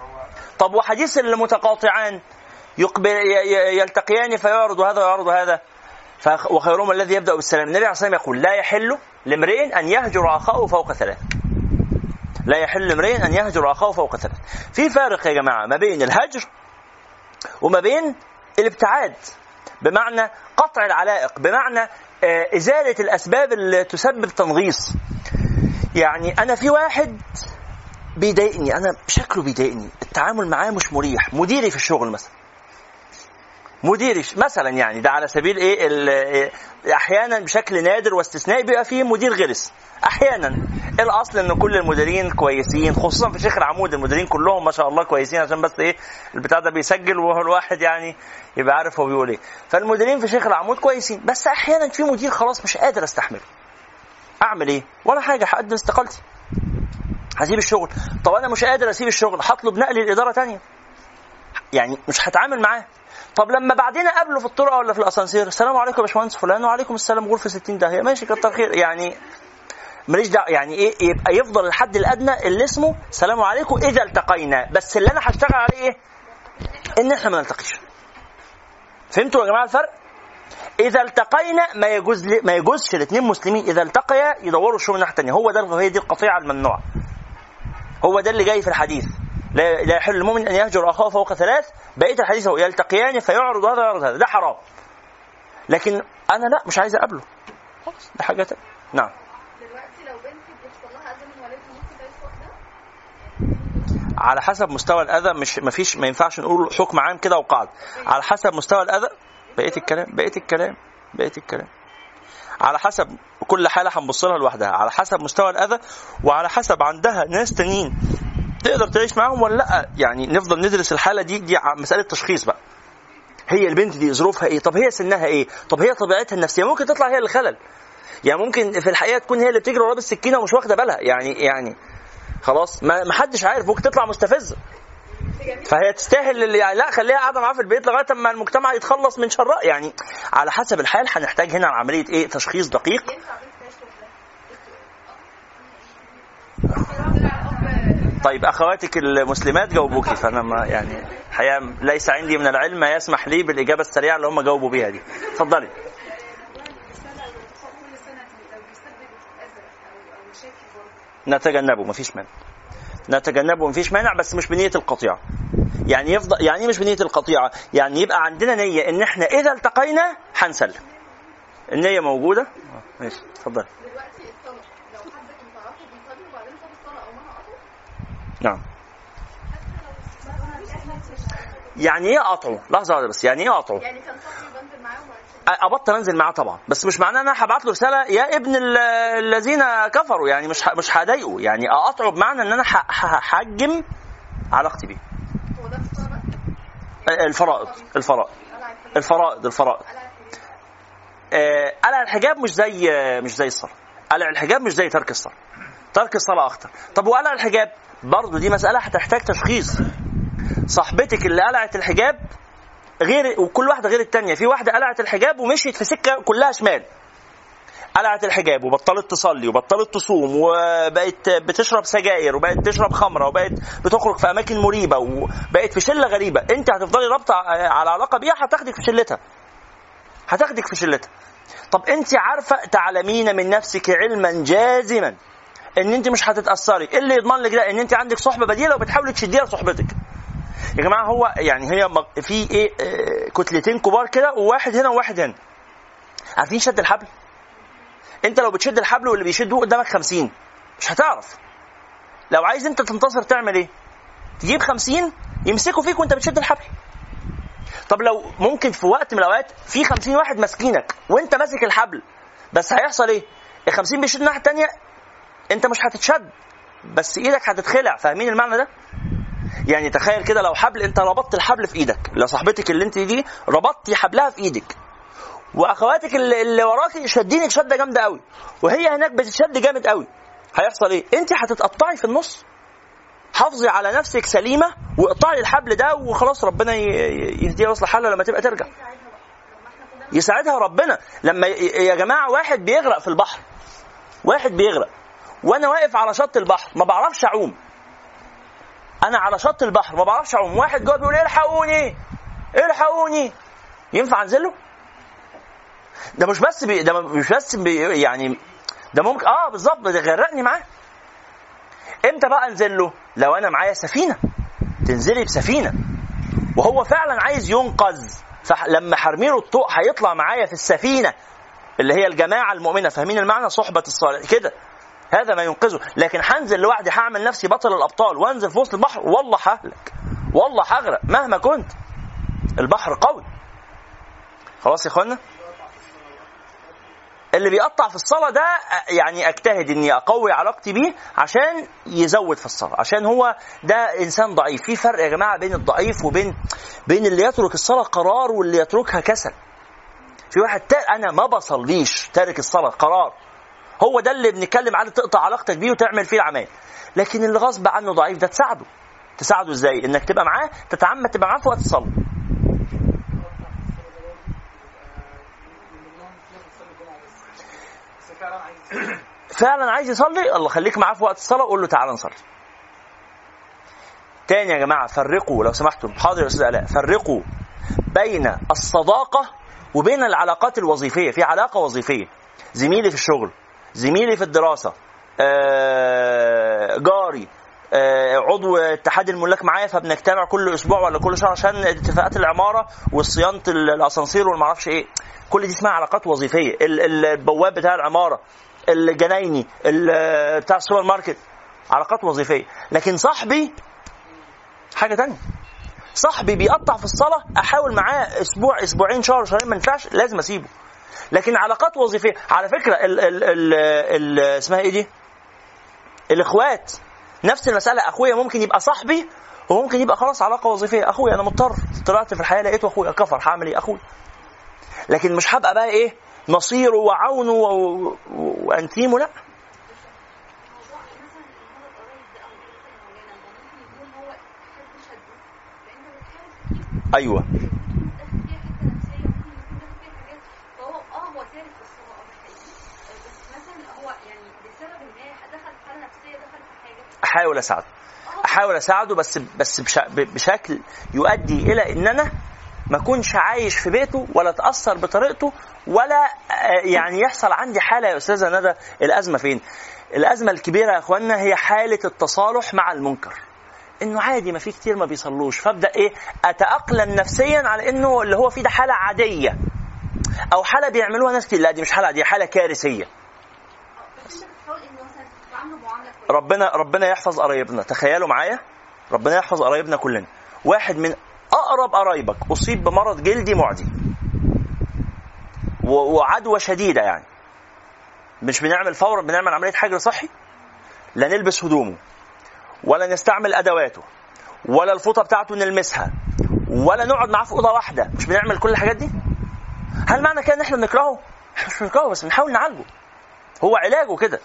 هو طب وحديث المتقاطعان يقبل يلتقيان فيعرض هذا ويعرض هذا فخ- وخيرهم الذي يبدأ بالسلام. النبي عليه الصلاة يقول لا يحل لامرئ أن يهجر أخاه فوق ثلاث. لا يحل لامرئ أن يهجر أخاه فوق ثلاث. في فارق يا جماعة ما بين الهجر وما بين الابتعاد. بمعنى قطع العلائق بمعنى آه، إزالة الأسباب اللي تسبب تنغيص. يعني أنا في واحد بيضايقني أنا شكله بيضايقني التعامل معاه مش مريح مديري في الشغل مثلا. مديري ش- مثلا يعني ده على سبيل إيه؟ إيه، أحيانا بشكل نادر واستثنائي بيبقى فيه مدير غلس. أحيانا. الأصل إن كل المديرين كويسين خصوصا في شيخ العمود المديرين كلهم ما شاء الله كويسين عشان بس إيه؟ البتاع ده بيسجل وهو الواحد يعني يبقى عارف هو بيقول إيه. فالمديرين في شيخ العمود كويسين. بس أحيانا في مدير خلاص مش قادر أستحمله. أعمل إيه؟ ولا حاجة هقدم استقالتي. هسيب الشغل. طب أنا مش قادر أسيب الشغل هطلب نقل لإدارة تانية. يعني مش هتعامل معاه. طب لما بعدين أقابله في الطرقة ولا في الأسانسير؟ السلام عليكم يا باشمهندس فلان وعليكم السلام غرفة 60 داهيه ماشي كتر خير. يعني ماليش دعوة. يعني إيه؟ يبقى يفضل الحد الأدنى اللي اسمه السلام عليكم إذا التقينا. بس اللي أنا هشتغل عليه إيه؟ إن إحنا ما نلتقيش. فهمتوا يا جماعة الفرق؟ إذا التقينا ما يجوز ما يجوزش الاثنين مسلمين. إذا التقيا يدوروا الشغل الناحيه الثانية هو ده هي دي القطيعة الممنوعة. هو ده اللي جاي في الحديث. لا لا يحل المؤمن أن يهجر أخاه فوق ثلاث بقية الحديث هو يلتقيان فيعرض هذا ويعرض هذا. ده حرام. لكن أنا لا مش عايز أقابله. خلاص. ده حاجة تانية. نعم. دلوقتي لو بنت بيحصل لها اذى من والدها ممكن ده؟ على حسب مستوى الأذى مش ما فيش ما ينفعش نقول حكم عام كده وقاعده على حسب مستوى الأذى بقية الكلام بقية الكلام بقية الكلام. على حسب كل حالة هنبص لها لوحدها. على حسب مستوى الأذى وعلى حسب عندها ناس تانيين تقدر تعيش معاهم ولا لأ؟ يعني نفضل ندرس الحالة دي دي مسألة تشخيص بقى. هي البنت دي ظروفها إيه؟ طب هي سنها إيه؟ طب هي طبيعتها النفسية؟ ممكن تطلع هي اللي خلل يعني ممكن في الحقيقة تكون هي اللي بتجري ورا بالسكينة ومش واخدة بالها. يعني يعني خلاص ما حدش عارف ممكن تطلع مستفزه فهي تستاهل اللي يعني لأ خليها قاعدة معاه في البيت لغاية أما المجتمع يتخلص من شرها يعني على حسب الحال هنحتاج هنا عملية إيه؟ تشخيص دقيق ينفع بنت تعيش لوحدها طيب أخواتك المسلمات جاوبوكي فأنا ما يعني الحقيقة ليس عندي من العلم ما يسمح لي بالإجابة السريعة اللي هم جاوبوا بيها دي. اتفضلي. نتجنبه مفيش مانع. نتجنبه مفيش مانع بس مش بنية القطيعة. يعني يفضل يعني إيه مش بنية القطيعة؟ يعني يبقى عندنا نية إن إحنا إذا التقينا هنسلم. النية موجودة؟ ماشي اتفضلي دلوقتي الطلاق لو حد كان تعرفه بيصلي وبعدين ساب الصلاة أو منع قطعه نعم. يعني إيه قطعه لحظة واحدة بس. يعني إيه قطعه يعني كان أبطل أنزل معاه طبعا. بس مش معناه إن أنا هبعت له رسالة يا ابن ال- الذين كفروا. يعني مش مش هضايقه. يعني أقطعه بمعنى إن أنا هحجم علاقتي بيه. الفرائض. الفرائض. الفرائض الفرائض. قلع الحجاب. آه، قلع الحجاب مش زي مش زي الصلاه قلع الحجاب مش زي ترك الصلاه ترك الصلاة اخطر طب وقلع الحجاب؟ برضه دي مسألة هتحتاج تشخيص. صاحبتك اللي قلعت الحجاب غير وكل واحدة غير التانية. في واحدة قلعت الحجاب ومشيت في سكة كلها شمال. قلعت الحجاب وبطلت تصلي وبطلت تصوم وبقت بتشرب سجاير وبقت تشرب خمرة وبقت بتخرج في أماكن مريبة وبقت في شلة غريبة. أنت هتفضلي رابطة على علاقة بيها هتاخدك في شلتها. هتاخدك في شلتها. طب أنت عارفة تعلمين من نفسك علما جازما. إن أنت مش هتتاثري إيه اللي يضمن لك ده إن أنت عندك صحبة بديلة وبتحاولي تشديها لصحبتك. يا جماعة هو يعني هي في إيه آه، كتلتين كبار كده وواحد هنا وواحد هنا. عارفين شد الحبل؟ أنت لو بتشد الحبل واللي بيشده قدامك خمسين مش هتعرف. لو عايز أنت تنتصر تعمل إيه؟ تجيب خمسين يمسكوا فيك وأنت بتشد الحبل. طب لو ممكن في وقت من الأوقات في خمسين واحد ماسكينك وأنت ماسك الحبل بس هيحصل إيه؟ ال 50 بيشد الناحية الثانية انت مش هتتشد بس إيدك هتتخلع فاهمين المعنى ده؟ يعني تخيل كده لو حبل انت ربطت الحبل في إيدك لو صاحبتك اللي انت دي ربطتي حبلها في إيدك واخواتك اللي, اللي وراكي شادينك شدة جامدة قوي وهي هناك بتشد جامد قوي هيحصل إيه؟ انت هتتقطعي في النص حافظي على نفسك سليمة واقطعي الحبل ده وخلاص ربنا يهديها ويصلح حالها لما تبقى ترجع. يساعدها ربنا لما يا جماعة واحد بيغرق في البحر واحد بيغرق وأنا واقف على شط البحر ما بعرفش اعوم. أنا على شط البحر ما بعرفش اعوم. واحد جوه بيقول الحقوني الحقوني؟ ينفع انزله؟ ده مش بس بي ده مش بس بي يعني ده ممكن آه بالظبط ده غرقني معاه. إمتى بقى انزل له لو أنا معايا سفينة. تنزلي بسفينة. وهو فعلا عايز ينقذ. فلما حرمي له الطوق هيطلع معايا في السفينة اللي هي الجماعة المؤمنة فاهمين المعنى؟ صحبة الصالح كده. هذا ما ينقذه. لكن هنزل لوحدي هعمل نفسي بطل الأبطال وأنزل في وسط البحر والله ههلك والله هغرق مهما كنت. البحر قوي. خلاص يا إخوانا؟ اللي بيقطع في الصلاة ده يعني أجتهد إني أقوي علاقتي بيه عشان يزود في الصلاة. عشان هو ده إنسان ضعيف. في فرق يا جماعة بين الضعيف وبين بين اللي يترك الصلاة قرار واللي يتركها كسل. في واحد تا... أنا ما بصليش تارك الصلاة قرار. هو ده اللي بنتكلم عليه تقطع علاقتك بيه وتعمل فيه العمال لكن اللي غصب عنه ضعيف ده تساعده. تساعده إزاي؟ إنك تبقى معاه تتعمد تبقى معاه في وقت الصلاة. فعلا عايز يصلي؟ الله خليك معاه في وقت الصلاة وقول له تعالى نصلي. تاني يا جماعة فرقوا لو سمحتم. حاضر يا أستاذ الاء فرقوا بين الصداقة وبين العلاقات الوظيفية. في علاقة وظيفية. زميلي في الشغل. زميلي في الدراسة آه، جاري آه، عضو اتحاد الملاك معايا فبنجتمع كل أسبوع ولا كل شهر عشان اتفاقات العمارة وصيانه ال- الأسانسير والمعرفش إيه. كل دي اسمها علاقات وظيفية. ال- ال- البواب بتاع العمارة الجنايني ال- بتاع السوبر ماركت علاقات وظيفية. لكن صاحبي حاجة تانية. صاحبي بيقطع في الصلاة أحاول معاه أسبوع أسبوعين شهر شهرين ما ينفعش لازم أسيبه. لكن علاقات وظيفية. على فكرة ال ال ال ال اسمها إيه دي؟ الإخوات. نفس المسألة. أخويا ممكن يبقى صاحبي وممكن يبقى خلاص علاقة وظيفية. أخويا أنا مضطر. طلعت في الحياة لقيته أخويا. كفر. هعمل إيه؟ أخويا. لكن مش هبقى بقى إيه؟ نصيره وعونه. وأنتيمه لأ. موضوع مثلا المرض قريب ده أو الانسان مولانا ده ممكن يكون هو حد شده فانت بتحاول تجيب أيوه داخل فيها حتة نفسيه ممكن يكون داخل فيها حاجات فهو آه هو ثالث بس هو آه حقيقي بس مثلا هو يعني بسبب ان هي دخل في حاله نفسيه دخل في حاجة أحاول أساعده أحاول أساعده بس بس بش- بشكل يؤدي إلى إن أنا ما أكونش عايش في بيته ولا أتأثر بطريقته ولا يعني يحصل عندي حالة يا أستاذة ندى الأزمة فين؟ الأزمة الكبيرة يا اخوانا هي حالة التصالح مع المنكر. إنه عادي ما في كتير ما بيصلوش فأبدأ إيه أتأقلم نفسيا على إنه اللي هو فيه ده حالة عادية أو حالة بيعملوها ناس كتير لا دي مش حالة عادية حالة كارثية بس انت بتحاول انه مثلا تعامله معامله كويسه ربنا ربنا يحفظ قرايبنا. تخيلوا معايا؟ ربنا يحفظ قرايبنا كلنا. واحد من أقرب قرايبك أصيب بمرض جلدي معدي. وعدوى شديدة يعني. مش بنعمل فورا بنعمل عملية حجر صحي؟ لا نلبس هدومه ولا نستعمل أدواته ولا الفوطة بتاعته نلمسها ولا نقعد معاه في أوضة واحدة. مش بنعمل كل الحاجات دي؟ هل معنى كده إن إحنا بنكرهه؟ إحنا مش بنكرهه بس بنحاول نعالجه. هو علاجه كده.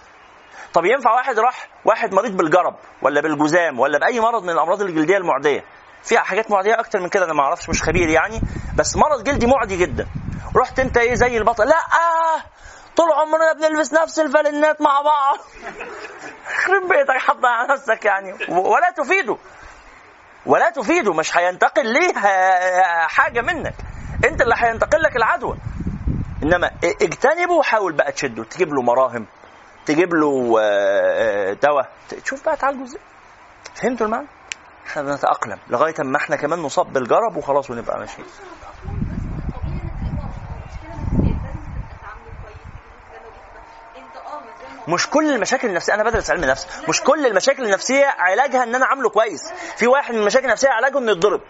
طب ينفع واحد راح واحد مريض بالجرب ولا بالجذام ولا بأي مرض من الأمراض الجلدية المعدية؟ فيها حاجات معدية أكتر من كده أنا ما أعرفش مش خبير يعني بس مرض جلدي معدي جدا. رحت أنت إيه زي البطل لا آه طول عمرنا بنلبس نفس الفانلات مع بعض. يخرب بيتك حط على نفسك يعني. ولا تفيده. ولا تفيده مش هينتقل ليه آه، حاجة منك. أنت اللي هينتقل لك العدوى. إنما اجتنبه وحاول بقى تشده تجيب له مراهم. تجيب له آه، آه، دواء. تشوف بقى تعالجه إزاي. فهمتوا المعنى؟ إحنا بنتأقلم لغاية أما إحنا كمان نصاب بالجرب وخلاص ونبقى ماشيين. مش ما كل المشاكل النفسية أنا بدرس علم نفس. مش كل المشاكل النفسية علاجها إن أنا عامله كويس. في واحد من المشاكل النفسية علاجه إنه يتضرب.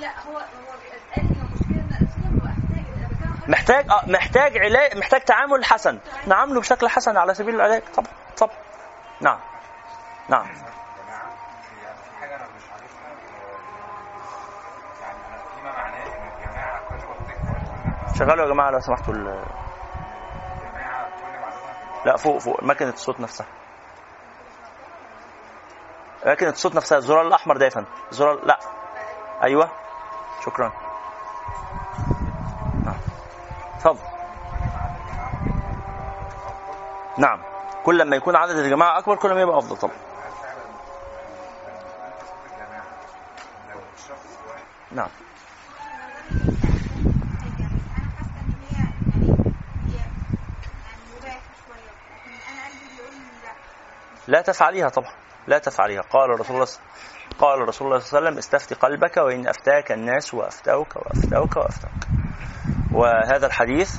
لا هو هو بيبقى اتقال ان المشكلة النفسيه بتبقى محتاج آه محتاج علاج محتاج تعامل حسن. نعامله بشكل حسن على سبيل العلاج. طبعا طبعا نعم. نعم. آه، شغلوا يا جماعة لو سمحتوا ال- لا فوق فوق. ماكينة الصوت نفسها. ماكينة الصوت نفسها. الزرار الأحمر ده يا فندم الزرار لا. أيوه. شكرا. اتفضل نعم. كل ما يكون عدد الجماعة أكبر كل ما يبقى أفضل طبعا. نعم. لا تفعليها طبعا. لا تفعليها قال رسول الله قال رسول الله صلى الله عليه وسلم استفتي قلبك وإن أفتاك الناس وأفتوك وأفتوك وأفتوك. وهذا الحديث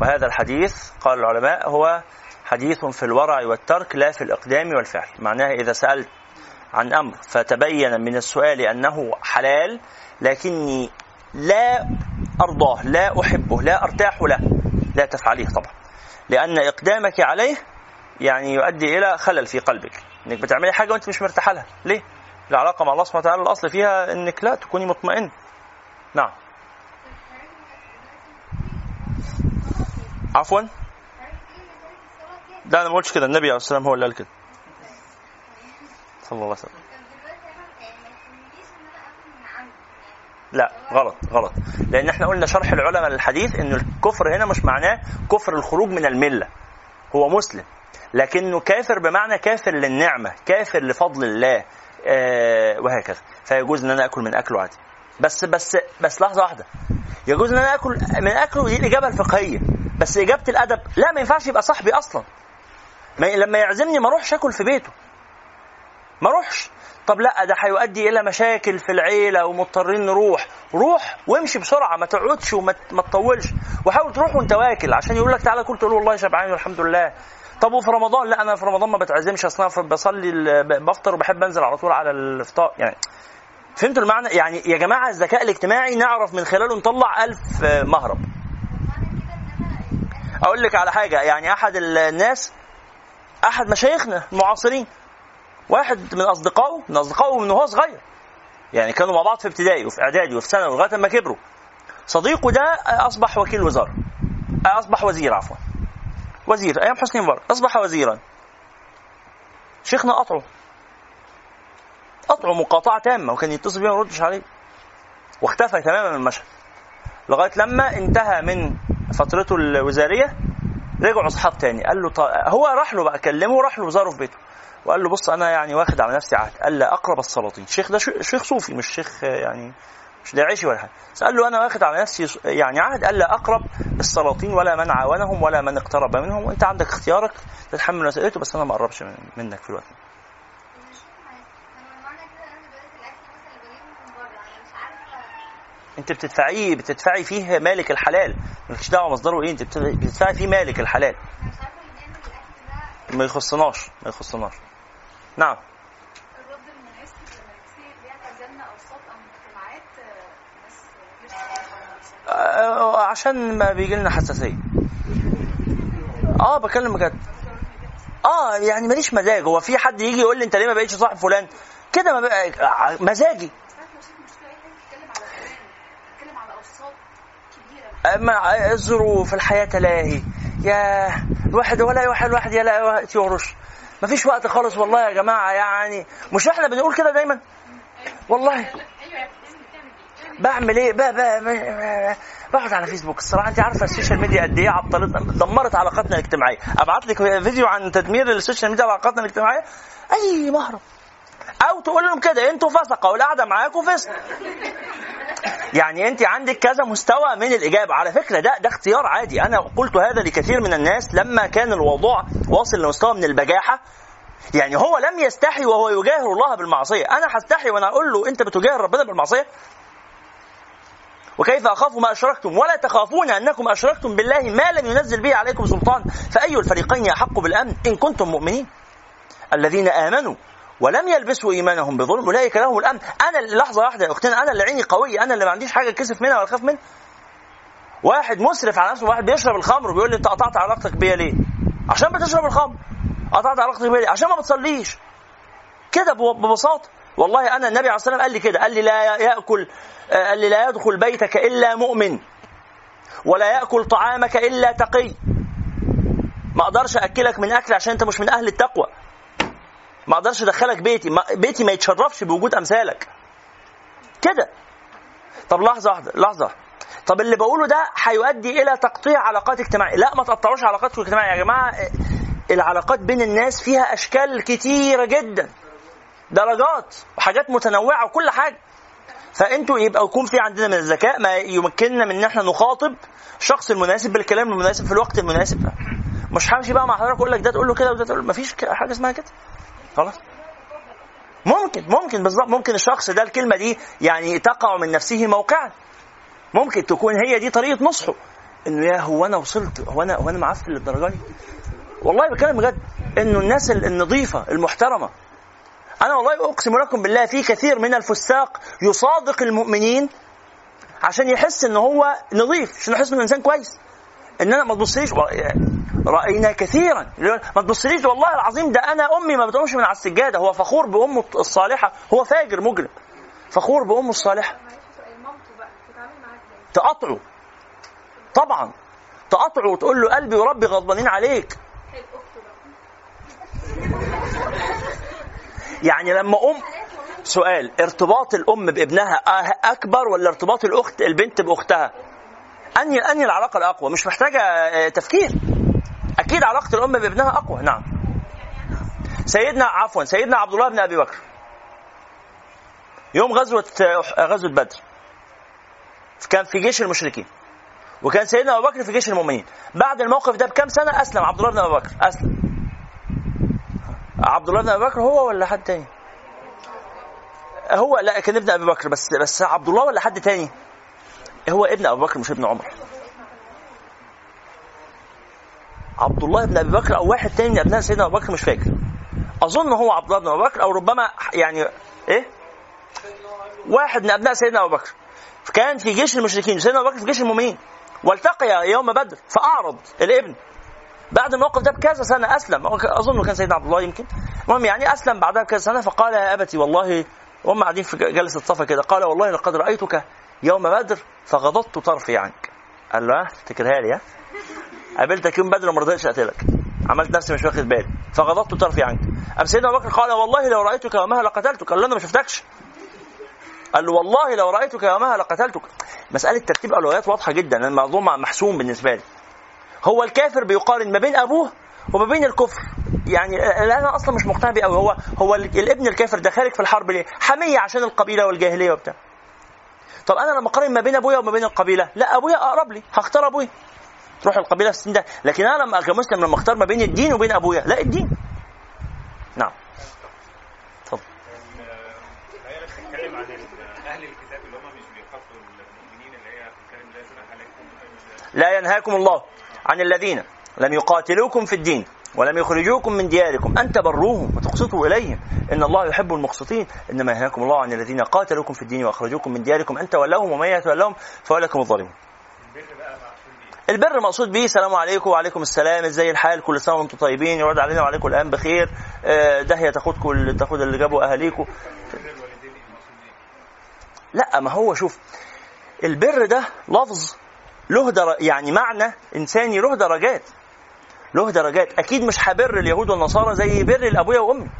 وهذا الحديث قال العلماء هو حديث في الورع والترك لا في الإقدام والفعل. معناها إذا سألت عن أمر فتبين من السؤال أنه حلال لكني لا أرضاه لا أحبه لا أرتاح له لا تفعليه طبعا. لأن إقدامك عليه يعني يؤدي إلى خلل في قلبك. إنك بتعملي حاجة وأنت مش مرتاحة لها. ليه؟ العلاقة مع الله سبحانه وتعالى الأصل فيها إنك لا تكوني مطمئن. نعم. عفوا. لا أنا ما قلتش كده. النبي عليه الصلاة والسلام هو اللي قال كده. صلى الله عليه وسلم. لا غلط غلط. لأن إحنا قلنا شرح العلماء للحديث إن الكفر هنا مش معناه كفر الخروج من الملة. هو مسلم. لكنه كافر بمعنى كافر للنعمة كافر لفضل الله آه وهكذا. فيجوز إن أنا آكل من أكله عادي. بس بس بس لحظة واحدة. يجوز إن أنا آكل من أكله دي الاجابه الفقهيه بس إجابة الأدب لا ما ينفعش يبقى صاحبي أصلا. ما لما يعزمني ما أروحش آكل في بيته. ما أروحش. طب لا ده هيؤدي إلى مشاكل في العيلة ومضطرين نروح. روح وامشي بسرعة ما تقعدش وما ما تطولش. وحاول تروح وأنت واكل عشان يقول لك تعالى كل تقول والله شبعان والحمد لله. طب وفي رمضان؟ لا أنا في رمضان ما بتعزمش أصلا بصلي بفطر وبحب أنزل على طول على الافطار يعني فهمتوا المعنى؟ يعني يا جماعة الذكاء الاجتماعي نعرف من خلاله نطلع ألف مهرب. أقول لك على حاجة يعني أحد الناس أحد مشايخنا المعاصرين واحد من أصدقائه من أصدقائه من وهو صغير يعني كانوا مع بعض في ابتدائي وفي إعدادي وفي ثانوي لغاية ما كبروا. صديقه ده أصبح وكيل وزارة أصبح وزير عفوا وزير أيام حسني مبارك أصبح وزيرا. شيخنا قطعه قطعه مقاطعة تامة وكان يتصل بيه ما يردش عليه واختفى تماما من المشهد لغاية لما انتهى من فترته الوزارية رجعوا أصحاب تاني. قال له طيب هو راح له بقى كلمه وراح له زاره في بيته. وقال له بص أنا يعني واخد على نفسي عهد. قال لا أقرب السلاطين. الشيخ ده شي- شيخ صوفي مش شيخ يعني مش داعشي ولا حاجة. قال له أنا واخد على نفسي يعني عهد. قال لا أقرب السلاطين ولا من عاونهم ولا من اقترب منهم. وأنت عندك اختيارك تتحمل مسؤوليته بس أنا ما أقربش من- منك في الوقت. ده. مش فاهمة. أنا معنى كده إن أنا دلوقتي الأكل مثلا اللي بجيبه من بره أنا مش عارفة انت بتدفعيه بتدفعي فيه مالك الحلال. مالكش دعوة مصدره إيه انت بت- بتدفعي فيه مالك الحلال. ما يخصناش ما يخصناش. نعم. آه، عشان ما بيجي لنا حساسية. آه بكلم بجد آه يعني ماليش مزاج. هو في حد يجي يقول لي انت ليه ما بقتش صاحب فلان؟ كده ما بقى مزاجي ساعات مش مش لاقي حد يتكلم على فلان يتكلم على اوساط كبيره آه، مع الظروف الحياة تلاهي يا الواحد ولا واحد الواحد يلاقي وقت يهرش مفيش وقت خالص والله يا جماعة يعني مش إحنا بنقول كده دايما؟ والله؟ بعمل إيه؟ بقى بقى بقعد على فيسبوك. الصراحة أنت عارفة ال social media قد إيه عطلتنا دمرت علاقاتنا الاجتماعية. أبعت لك فيديو عن تدمير ال social media علاقاتنا الاجتماعية؟ أي مهرب. أو تقول لهم كده أنتوا فسقة والقعدة معاكم فسق. يعني انت عندك كذا مستوى من الإجابة. على فكرة ده ده اختيار عادي. أنا قلت هذا لكثير من الناس لما كان الموضوع واصل لمستوى من البجاحة. يعني هو لم يستحي وهو يجاهر الله بالمعصية. أنا هستحي وأنا أقول له أنت بتجاهر ربنا بالمعصية؟ وكيف أخاف ما أشركتم؟ ولا تخافون أنكم أشركتم بالله ما لم ينزل به عليكم سلطان. فأي الفريقين أحق بالأمن إن كنتم مؤمنين؟ الذين آمنوا ولم يلبسوا إيمانهم بظلم أولئك لهم الأمن. أنا لحظة واحدة يا أختنا أنا اللي عيني قوية أنا اللي ما عنديش حاجة كسف منها ولا خاف منها. واحد مسرف على نفسه واحد بيشرب الخمر وبيقول لي أنت قطعت علاقتك بيا ليه؟ عشان بتشرب الخمر. قطعت علاقتك بيا ليه؟ عشان ما بتصليش. كده بب- ببساطة. والله أنا النبي عليه الصلاة والسلام قال لي كده قال لي لا يأكل آه، قال لي لا يدخل بيتك إلا مؤمن ولا يأكل طعامك إلا تقي. ما أقدرش أكلك من أكل عشان أنت مش من أهل التقوى. ما أقدرش ادخلك بيتي ما بيتي ما يتشرفش بوجود امثالك. كده. طب لحظة واحدة لحظة. طب اللي بقوله ده هيؤدي إلى تقطيع علاقات اجتماعية. لا ما تقطعوش علاقاتكم الاجتماعية يا جماعة. العلاقات بين الناس فيها أشكال كتيرة جدا. درجات وحاجات متنوعة وكل حاجة. فأنتوا يبقى يكون في عندنا من الذكاء ما يمكننا من إن إحنا نخاطب الشخص المناسب بالكلام المناسب في الوقت المناسب مش همشي بقى مع حضرتك أقول لك ده تقول له كده وده تقول له. مفيش حاجة اسمها كده. خلاص؟ ممكن ممكن بالظبط ممكن الشخص ده الكلمة دي يعني تقع من نفسه موقعا. ممكن تكون هي دي طريقة نصحه. إنه يا هو أنا وصلت؟ هو أنا هو أنا معفن للدرجة دي؟ والله بتكلم بجد. إنه الناس النظيفة المحترمة. أنا والله أقسم لكم بالله في كثير من الفساق يصادق المؤمنين عشان يحس ان هو نظيف عشان يحس إنه إنسان كويس. ان أنا ما تبصليش رأينا كثيرا. ما تبصليش والله العظيم ده أنا أمي ما بتقومش من على السجادة. هو فخور بأمه الصالحة. هو فاجر مجرم. فخور بأمه الصالحة؟ تقطعه طبعا. تقطعه وتقول له قلبي وربي غضبانين عليك. يعني لما ام سؤال ارتباط الأم بابنها أه- أكبر ولا ارتباط الاخت البنت بأختها؟ انهي انهي العلاقة الأقوى مش محتاجة آه، تفكير. أكيد علاقة الأم بابنها أقوى نعم. سيدنا عفوا سيدنا عبد الله بن أبي بكر. يوم غزوة آه، غزوة بدر كان في جيش المشركين وكان سيدنا أبو بكر في جيش المؤمنين. بعد الموقف ده بكام سنة؟ أسلم عبد الله بن أبي بكر. أسلم. عبد الله بن أبي بكر هو ولا حد تاني؟ هو لا كان ابن أبي بكر بس بس عبد الله ولا حد تاني؟ هو ابن ابي بكر مش ابن عمر. عبد الله بن أبي بكر أو واحد تاني من أبناء سيدنا أبو بكر مش فاكر. أظن هو عبد الله بن أبي بكر أو ربما يعني إيه؟ واحد من أبناء سيدنا أبو بكر. كان في جيش المشركين سيدنا أبو بكر في جيش المؤمنين. والتقي يوم بدر فأعرض الابن. بعد الموقف ده بكذا سنة أسلم. أظن كان سيدنا عبد الله يمكن. المهم يعني أسلم بعدها بكذا سنة فقال يا أبتي والله وهم قاعدين في جلسة صفا كده. قال والله لقد رأيتك يوم بدر فغضضت طرفي عنك. قال له ها افتكرها لي ها؟ قابلتك يوم بدر وما رضيتش أقتلك. عملت نفسي مش واخد بالي. فغضضت طرفي عنك. ام سيدنا أبو بكر قال والله لو رأيتك يومها لقتلتك. قال له أنا ما شفتكش. قال له والله لو رأيتك يومها لقتلتك. مسألة ترتيب اولويات واضحة جدا. الموضوع محسوم بالنسبة لي. هو الكافر بيقارن ما بين أبوه وما بين الكفر. يعني أنا أصلا مش مقتنع بيه قوي هو هو الابن الكافر ده خارج في الحرب ليه؟ حمية عشان القبيلة والجاهلية وبتاع. طب أنا لما أقارن ما بين أبويا وما بين القبيلة؟ لا أبويا أقرب لي هختار أبويا. تروح القبيلة في السن ده لكن أنا لما كمسلم لما أختار ما بين الدين وبين أبويا لا الدين. نعم. الآية بتتكلم عن أهل الكتاب اللي هم مش المؤمنين اللي هي بتتكلم لا ينهاكم الله عن الذين لم يقاتلوكم في الدين. ولم يخرجوكم من دياركم. أن تبروهم وتقسطوا إليهم. إن الله يحب المقسطين. إنما ينهاكم الله عن الذين قاتلوكم في الدين وأخرجوكم من دياركم. ان تولوهم ومن يتولهم فاولئك هم الظالمون. البر مقصود به السلام عليكم وعليكم السلام. إزاي الحال؟ كل سنة وأنتم طيبين. يعود علينا وعليكم الآن بخير. آه، داهية تاخدكم تاخد اللي جابوا أهاليكم. لا ما هو شوف البر ده لفظ له. يعني معنى إنساني له درجات. له درجات. أكيد مش هبر اليهود والنصارى زي بر الأبويا وأمي.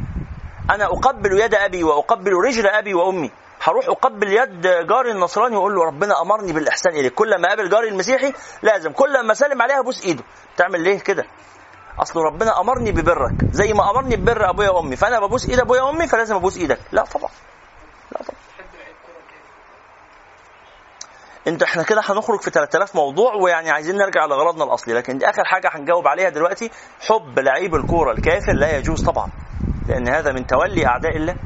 أنا أقبل يد أبي وأقبل رجل أبي وأمي. هروح أقبل يد جاري النصراني وأقول له ربنا أمرني بالإحسان إليك. كل ما أقابل جاري المسيحي لازم. كل ما أسلم عليها أبوس إيده. تعمل ليه كده؟ أصل ربنا أمرني ببرك. زي ما أمرني ببر أبويا وأمي. فأنا ببوس إيد أبويا وأمي فلازم أبوس إيدك. لا طبعا. لا طبعا. انت إحنا كده هنخرج في 3000 موضوع ويعني عايزين نرجع لغرضنا الاصلي لكن دي آخر حاجة هنجاوب عليها دلوقتي. حب لعيب الكورة الكافر لا يجوز طبعا لأن هذا من تولي أعداء الله.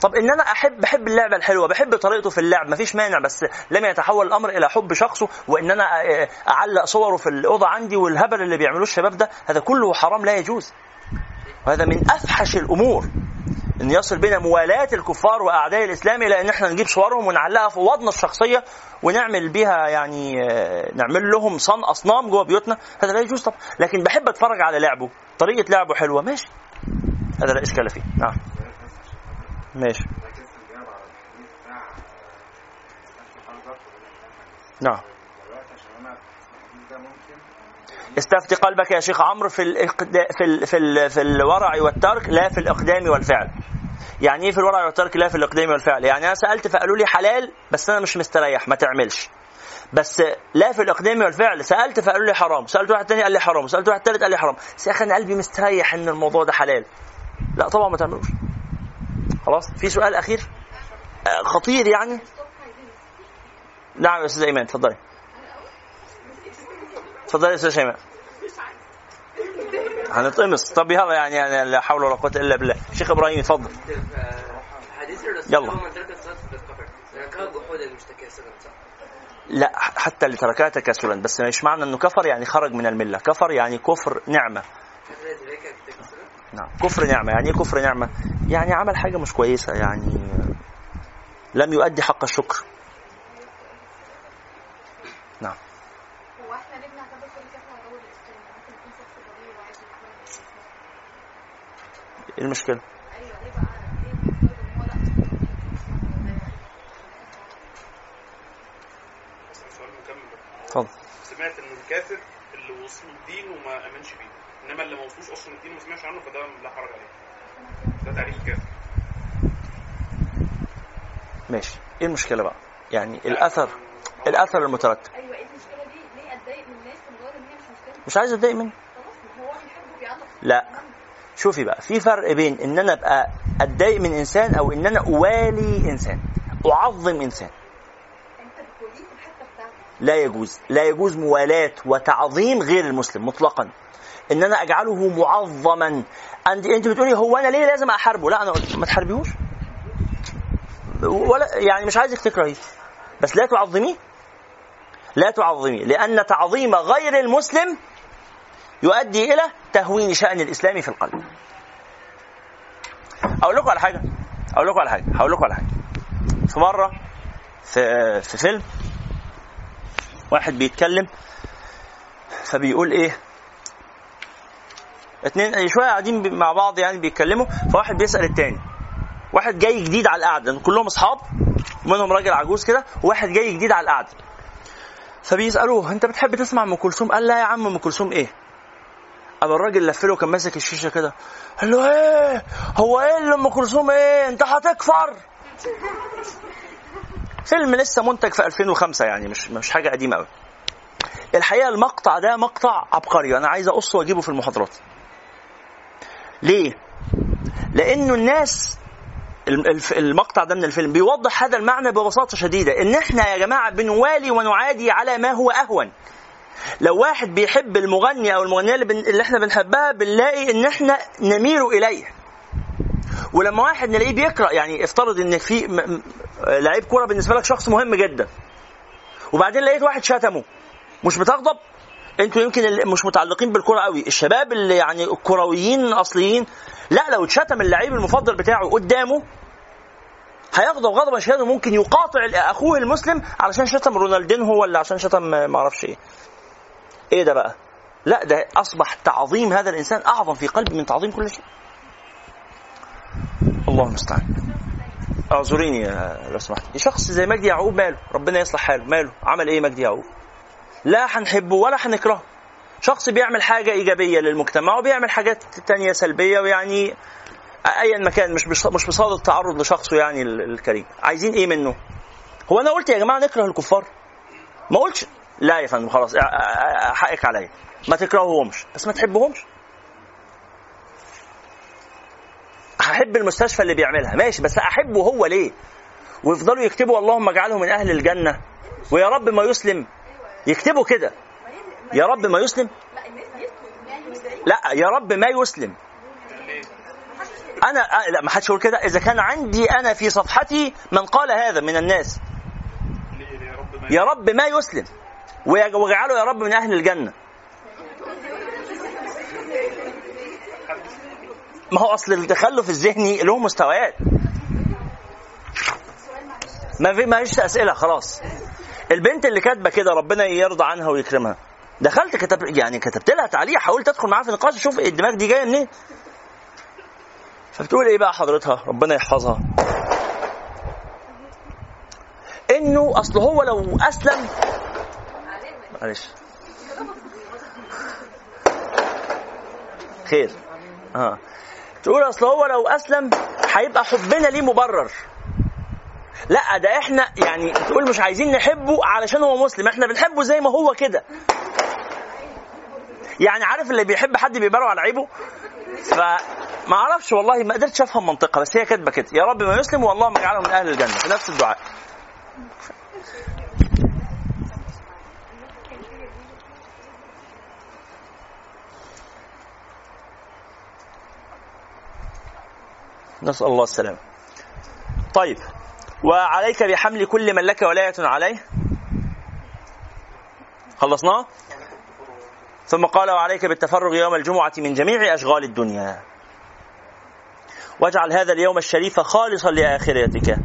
طب إن أنا أحب بحب اللعبة الحلوة بحب طريقته في اللعب مفيش مانع بس لم يتحول الأمر إلى حب شخصه وإن أنا آه، أعلق صوره في الأوضة عندي والهبل اللي بيعملوه الشباب ده هذا كله حرام لا يجوز. وهذا من أفحش الأمور. إن يصل بنا موالاة الكفار وأعداء الإسلام إلى إن إحنا نجيب صورهم ونعلقها في اوضنا الشخصية ونعمل بها يعني آه، نعمل لهم صن أصنام جوه بيوتنا. هذا لا يجوز طبعا. لكن بحب أتفرج على لعبه. طريقة لعبه حلوة. ماشي. هذا لا إشكال فيه. نعم. ماشي. ده كاس الجواب على الحديث بتاع استفتي قلبك نعم دلوقتي عشان أنا الحديث ده ممكن استفتي قلبك يا شيخ عمرو في الإقدا... في ال... في ال... في الورع والترك لا في الإقدام والفعل. يعني إيه في الورع والترك لا في الإقدام والفعل؟ يعني أنا سألت فقالوا لي حلال بس أنا مش مستريح ما تعملش. بس لا في الإقدام والفعل. سألت فقالوا لي حرام. سألت واحد تاني قال لي حرام. سألت واحد تالت قال لي حرام. بس يا أخي أنا قلبي مستريح إن الموضوع ده حلال. لا طبعا ما تعملوش. خلاص؟ في سؤال أخير؟ آه، خطير يعني؟ نعم يا أستاذ إيمان اتفضلي اتفضلي يا أستاذ شيماء. هنتقمص طب يلا يعني, يعني لا حول ولا قوة إلا بالله. شيخ إبراهيم اتفضل حديث الرسول يلا. ترك الكفر تركها؟ لا حتى اللي تركها تكاسلا بس مش معنى إنه كفر يعني خرج من الملة. كفر يعني كفر نعمة. نعم كفر نعمة. يعني إيه كفر نعمة؟ يعني عمل حاجة مش كويسة يعني لم يؤدي حق الشكر نعم هو إحنا ليه بنعتبر كل كفر دور الاسلام ممكن يكون شخص ضرير وعايز يتحول للاسلام إيه المشكلة أيوه ليه بقى ليه بنفترض ان هو لا بس السؤال مكمل بقى. اتفضل. سمعت إن الكافر اللي وصل الدين وما آمنش بيه إنما اللي ما وصلوش أصلا الدين وما سمعش عنه فده لا حرج عليه. ده تعريف الكافر ماشي. إيه المشكلة بقى؟ يعني الأثر الأثر المترتب. أيوه إيه المشكلة دي؟ ليه أتضايق من الناس غير إن هي مش مشكلة؟ مش عايز أتضايق منه. خلاص ما هو بيحبه بيعلق. لا. شوفي بقى في فرق بين إن أنا أبقى أتضايق من إنسان أو إن أنا أوالي إنسان أعظم إنسان. لا يجوز لا يجوز موالاة وتعظيم غير المسلم مطلقا. إن أنا أجعله معظما. انت أنت بتقولي هو أنا ليه لازم أحاربه؟ لا أنا قلت ما تحاربيهوش. ولا يعني مش عايزك تكرهيه. بس لا تعظميه. لا تعظميه لأن تعظيم غير المسلم يؤدي إلى تهوين شأن الإسلام في القلب. أقول لكم على حاجة. أقول لكم على حاجة. هقول لكم على حاجة. في مرة في في فيلم واحد بيتكلم فبيقول إيه؟ اتنين شوية قاعدين مع بعض يعني بيتكلموا فواحد بيسأل التاني. واحد جاي جديد على القعدة. لأن كلهم أصحاب ومنهم راجل عجوز كده وواحد جاي جديد على القعدة. فبيسألوه أنت بتحب تسمع أم كلثوم؟ قال لا يا عم أم كلثوم إيه؟ قام الراجل لف له كان ماسك الشيشه كده. قال له إيه؟ هو إيه اللي أم كلثوم إيه؟ أنت هتكفر. فيلم لسه منتج في 2005 يعني مش مش حاجة قديمة قوي الحقيقة المقطع ده مقطع عبقري أنا عايز أقصه وأجيبه في المحاضرات. ليه؟ لأنه الناس المقطع ده من الفيلم بيوضح هذا المعنى ببساطة شديدة إن إحنا يا جماعة بنوالي ونعادي على ما هو أهون. لو واحد بيحب المغني أو المغنية اللي, بن... اللي إحنا بنحبها بنلاقي إن إحنا نميل إليه. ولما واحد نلاقيه بيقرأ يعني افترض إن في م... لعيب كورة بالنسبة لك شخص مهم جدا وبعدين لقيت واحد شتمه مش بتغضب أنتوا يمكن مش متعلقين بالكورة قوي. الشباب اللي يعني الكرويين الأصليين لا لو اتشتم اللعيب المفضل بتاعه قدامه هيغضب غضبا شديدا ممكن يقاطع أخوه المسلم علشان شتم رونالدينهو ولا عشان شتم ما أعرفش إيه. إيه ده بقى؟ لا ده أصبح تعظيم هذا الإنسان أعظم في قلبي من تعظيم كل شيء. الله المستعان. أعذريني لو سمحت. شخص زي مجدي يعقوب ماله. ربنا يصلح حاله. ماله. عمل إيه مجدي يعقوب؟ لا هنحبه ولا هنكرهه. شخص بيعمل حاجة إيجابية للمجتمع وبيعمل حاجات تانية سلبية ويعني أيا ما كان مش مش بصادق تعرض لشخصه يعني ال- الكريم. عايزين إيه منه؟ هو أنا قلت يا جماعة نكره الكفار. ما قلتش لا يا فندم خلاص حقك عليا. ما تكرههمش بس ما تحبهمش. هحب المستشفى اللي بيعملها ماشي بس أحبه هو ليه؟ ويفضلوا يكتبوا اللهم اجعله من أهل الجنة. ويا رب ما يسلم. يكتبوا كده. يا رب ما يسلم. لا يا رب ما يسلم. أنا لا ما حدش يقول كده. إذا كان عندي أنا في صفحتي من قال هذا من الناس. يا رب ما يسلم. واجعله يا رب من أهل الجنة. ما هو أصل التخلف الذهني له مستويات. ما في ما فيش أسئلة خلاص. البنت اللي كاتبة كده ربنا يرضى عنها ويكرمها. دخلت كتب يعني كتبت لها تعليق حاولت أدخل معاها في نقاش أشوف الدماغ دي جاية منين. فبتقول إيه بقى حضرتها؟ ربنا يحفظها. إنه أصل هو لو أسلم معلش. خير. آه. تقول أصل هو لو أسلم هيبقى حبنا ليه مبرر. لا ده إحنا يعني تقول مش عايزين نحبه علشان هو مسلم. إحنا بنحبه زي ما هو كده. يعني عارف اللي بيحب حد بيبروا على عيبه؟ فما أعرفش والله ما قدرتش أفهم منطقها بس هي كاتبة كده. يا رب ما يسلم والله ما يجعله من أهل الجنة. في نفس الدعاء. نسأل الله السلامة. طيب وعليك بحمل كل من لك ولاية عليه؟ خلصناه؟ ثم قال وعليك بالتفرغ يوم الجمعة من جميع أشغال الدنيا. واجعل هذا اليوم الشريف خالصا لآخرتك.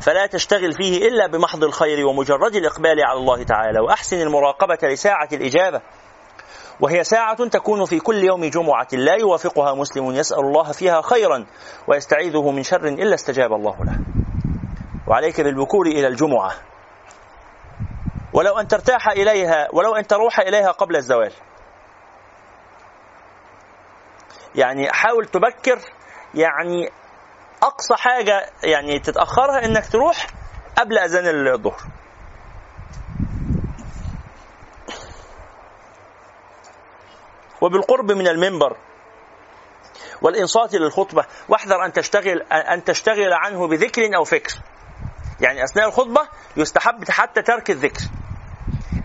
فلا تشتغل فيه إلا بمحض الخير ومجرد الإقبال على الله تعالى وأحسن المراقبة لساعة الإجابة. وهي ساعة تكون في كل يوم جمعة. لا يوافقها مسلم يسأل الله فيها خيرا ويستعيذه من شر إلا استجاب الله له. وعليك بالبكور إلى الجمعة. ولو أن ترتاح إليها ولو أن تروح إليها قبل الزوال. يعني حاول تبكر. يعني أقصى حاجة يعني تتأخرها إنك تروح قبل أذان الظهر. وبالقرب من المنبر. والإنصات للخطبة واحذر أن تشتغل أن تشتغل عنه بذكر أو فكر. يعني أثناء الخطبة يستحب حتى ترك الذكر.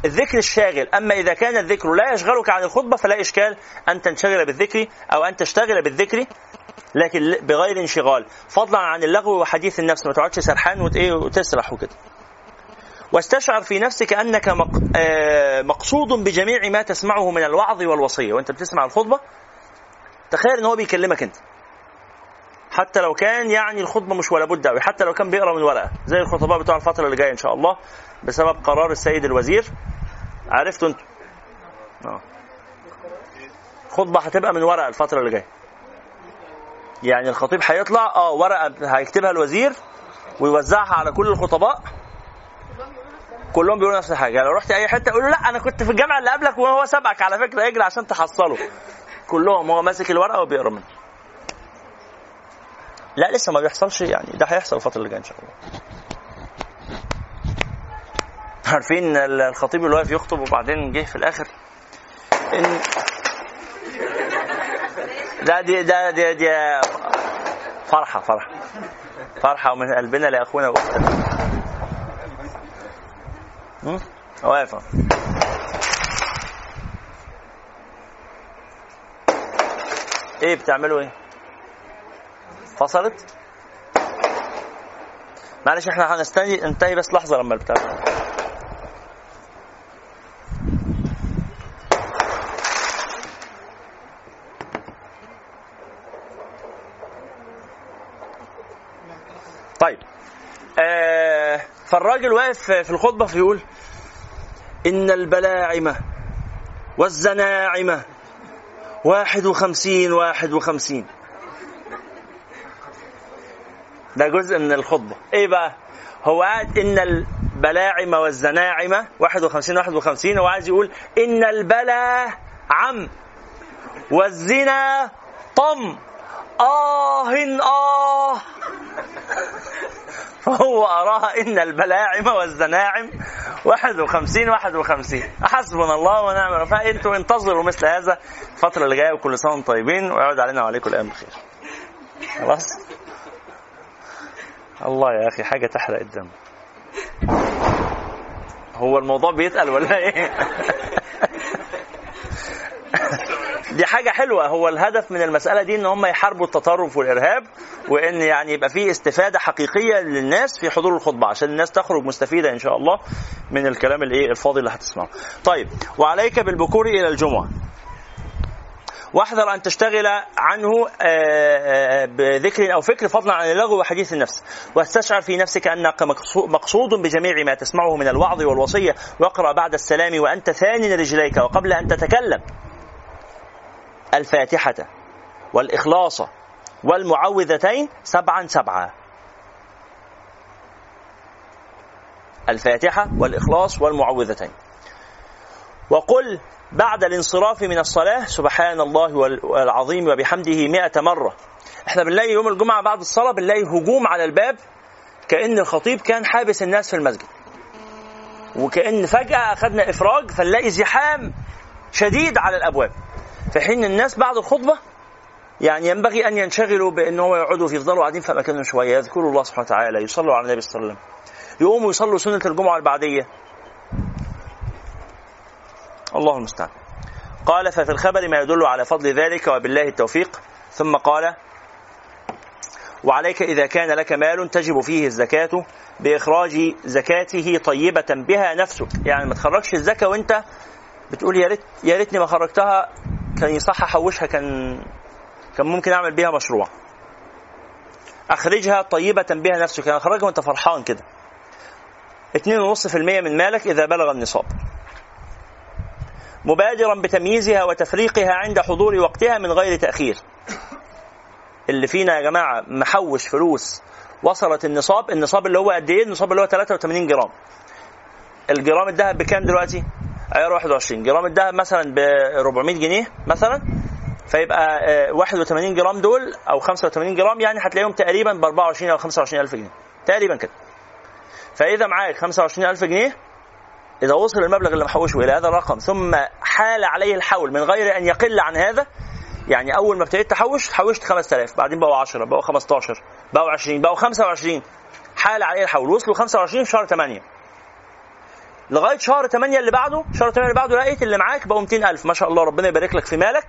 الذكر الشاغل أما إذا كان الذكر لا يشغلك عن الخطبة فلا إشكال أن تنشغل بالذكر أو أن تشتغل بالذكر لكن بغير انشغال. فضلا عن اللغو وحديث النفس ما تقعدش سرحان إيه وتسرح وكده. واستشعر في نفسك أنك آه، مقصود بجميع ما تسمعه من الوعظ والوصية. وأنت بتسمع الخطبة تخيل إن هو بيكلمك أنت. حتى لو كان يعني الخطبة مش ولا بد قوي حتى لو كان بيقرأ من ورقة زي الخطباء بتوع الفترة اللي جاية إن شاء الله بسبب قرار السيد الوزير. عرفتوا أنتوا؟ آه. خطبة هتبقى من ورقة الفترة اللي جاية. يعني الخطيب هيطلع آه ورقة هيكتبها الوزير ويوزعها على كل الخطباء. كلهم بيقولوا نفس الحاجة. لو رحت أي حتة يقولوا لا أنا كنت في الجامعة اللي قبلك وهو سبقك على فكرة اجري عشان تحصله. كلهم هو ماسك الورقة وبيقرأ منها لا لسه ما بيحصلش يعني. ده هيحصل الفترة اللي جاية إن شاء الله. عارفين الخطيب اللي واقف يخطب وبعدين جه في الآخر؟ ان لا دي ده دي, دي فرحة فرحة. فرحة ومن قلبنا لأخونا وأختنا. هم؟ واقف أهو. إيه بتعملوا إيه فصلت معلش إحنا هنستني ننتهي بس لحظة لما البتاع طيب آه فالراجل واقف في الخطبة فيقول إن البلاعم والزناعم واحد وخمسين واحد وخمسين. ده جزء من الخطبة. إيه بقى؟ هو قاعد إن البلاعم والزناعم 51 51 هو عايز يقول إن البلا عم والزنا طم. آه آه. فهو أراها إن البلاعم والزناعم 51 51 حسبنا الله ونعم الوكيل. فأنتوا انتظروا مثل هذا الفترة اللي جاية وكل سنة طيبين ويعود علينا وعليكم الأيام بخير. خلاص؟ الله يا أخي حاجة تحرق الدم. هو الموضوع بيتقل ولا إيه؟ دي حاجة حلوة هو الهدف من المسألة دي إن هم يحاربوا التطرف والإرهاب وإن يعني يبقى في استفادة حقيقية للناس في حضور الخطبة عشان الناس تخرج مستفيدة إن شاء الله من الكلام الإيه الفاضي اللي هتسمعه. طيب وعليك بالبكور إلى الجمعة. واحذر أن تشتغل عنه آه، آه، بذكر أو فكر فضلا عن اللغو وحديث النفس واستشعر في نفسك انك مقصو- مقصود بجميع ما تسمعه من الوعظ والوصية واقرأ بعد السلام وأنت ثان رجليك وقبل أن تتكلم الفاتحة والإخلاص والمعوذتين سبعا سبعا. الفاتحة والإخلاص والمعوذتين. وقل بعد الانصراف من الصلاة سبحان الله العظيم وبحمده مئة مرة. إحنا بنلاقي يوم الجمعة بعد الصلاة بنلاقي هجوم على الباب كأن الخطيب كان حابس الناس في المسجد. وكأن فجأة أخذنا إفراج فنلاقي زحام شديد على الأبواب. في حين الناس بعد الخطبة يعني ينبغي أن ينشغلوا بأن هو يقعدوا في يفضلوا قاعدين في أماكنهم شوية. يذكروا الله سبحانه وتعالى يصلوا على النبي صلى الله عليه وسلم. يقوموا يصلوا سنة الجمعة البعدية. الله المستعان. قال ففي الخبر ما يدل على فضل ذلك وبالله التوفيق. ثم قال وعليك إذا كان لك مال تجب فيه الزكاة بإخراج زكاته طيبة بها نفسك. يعني ما تخرجش الزكاة وأنت بتقول يا ريت يا ريتني ما خرجتها كان يصح احوشها كان كان ممكن أعمل بيها مشروع. أخرجها طيبة بها نفسك يعني أخرجها وأنت فرحان كده. 2.5% من مالك إذا بلغ النصاب. مبادرا بتمييزها وتفريقها عند حضور وقتها من غير تأخير. اللي فينا يا جماعة محوش فلوس. وصلت النصاب النصاب اللي هو قد إيه؟ النصاب اللي هو 83 جرام. الجرام الذهب بكام دلوقتي؟ عيار 21 جرام الذهب مثلا ب 400 جنيه مثلا. فيبقى آه، 81 جرام دول أو 85 جرام يعني هتلاقيهم تقريبا ب 24 أو 25 ألف جنيه. تقريبا كده. فإذا معاك 25 ألف جنيه إذا وصل المبلغ اللي محوشه إلى هذا الرقم ثم حال عليه الحول من غير أن يقل عن هذا يعني أول ما ابتديت تحوش حوشت 5000 بعدين بقوا 10 بقوا 15 بقوا 20 بقوا 25 حال عليه الحول وصلوا 25 في شهر 8 لغاية شهر 8 اللي بعده شهر 8 اللي بعده لقيت اللي معاك بقوا 200000 ما شاء الله ربنا يبارك لك في مالك.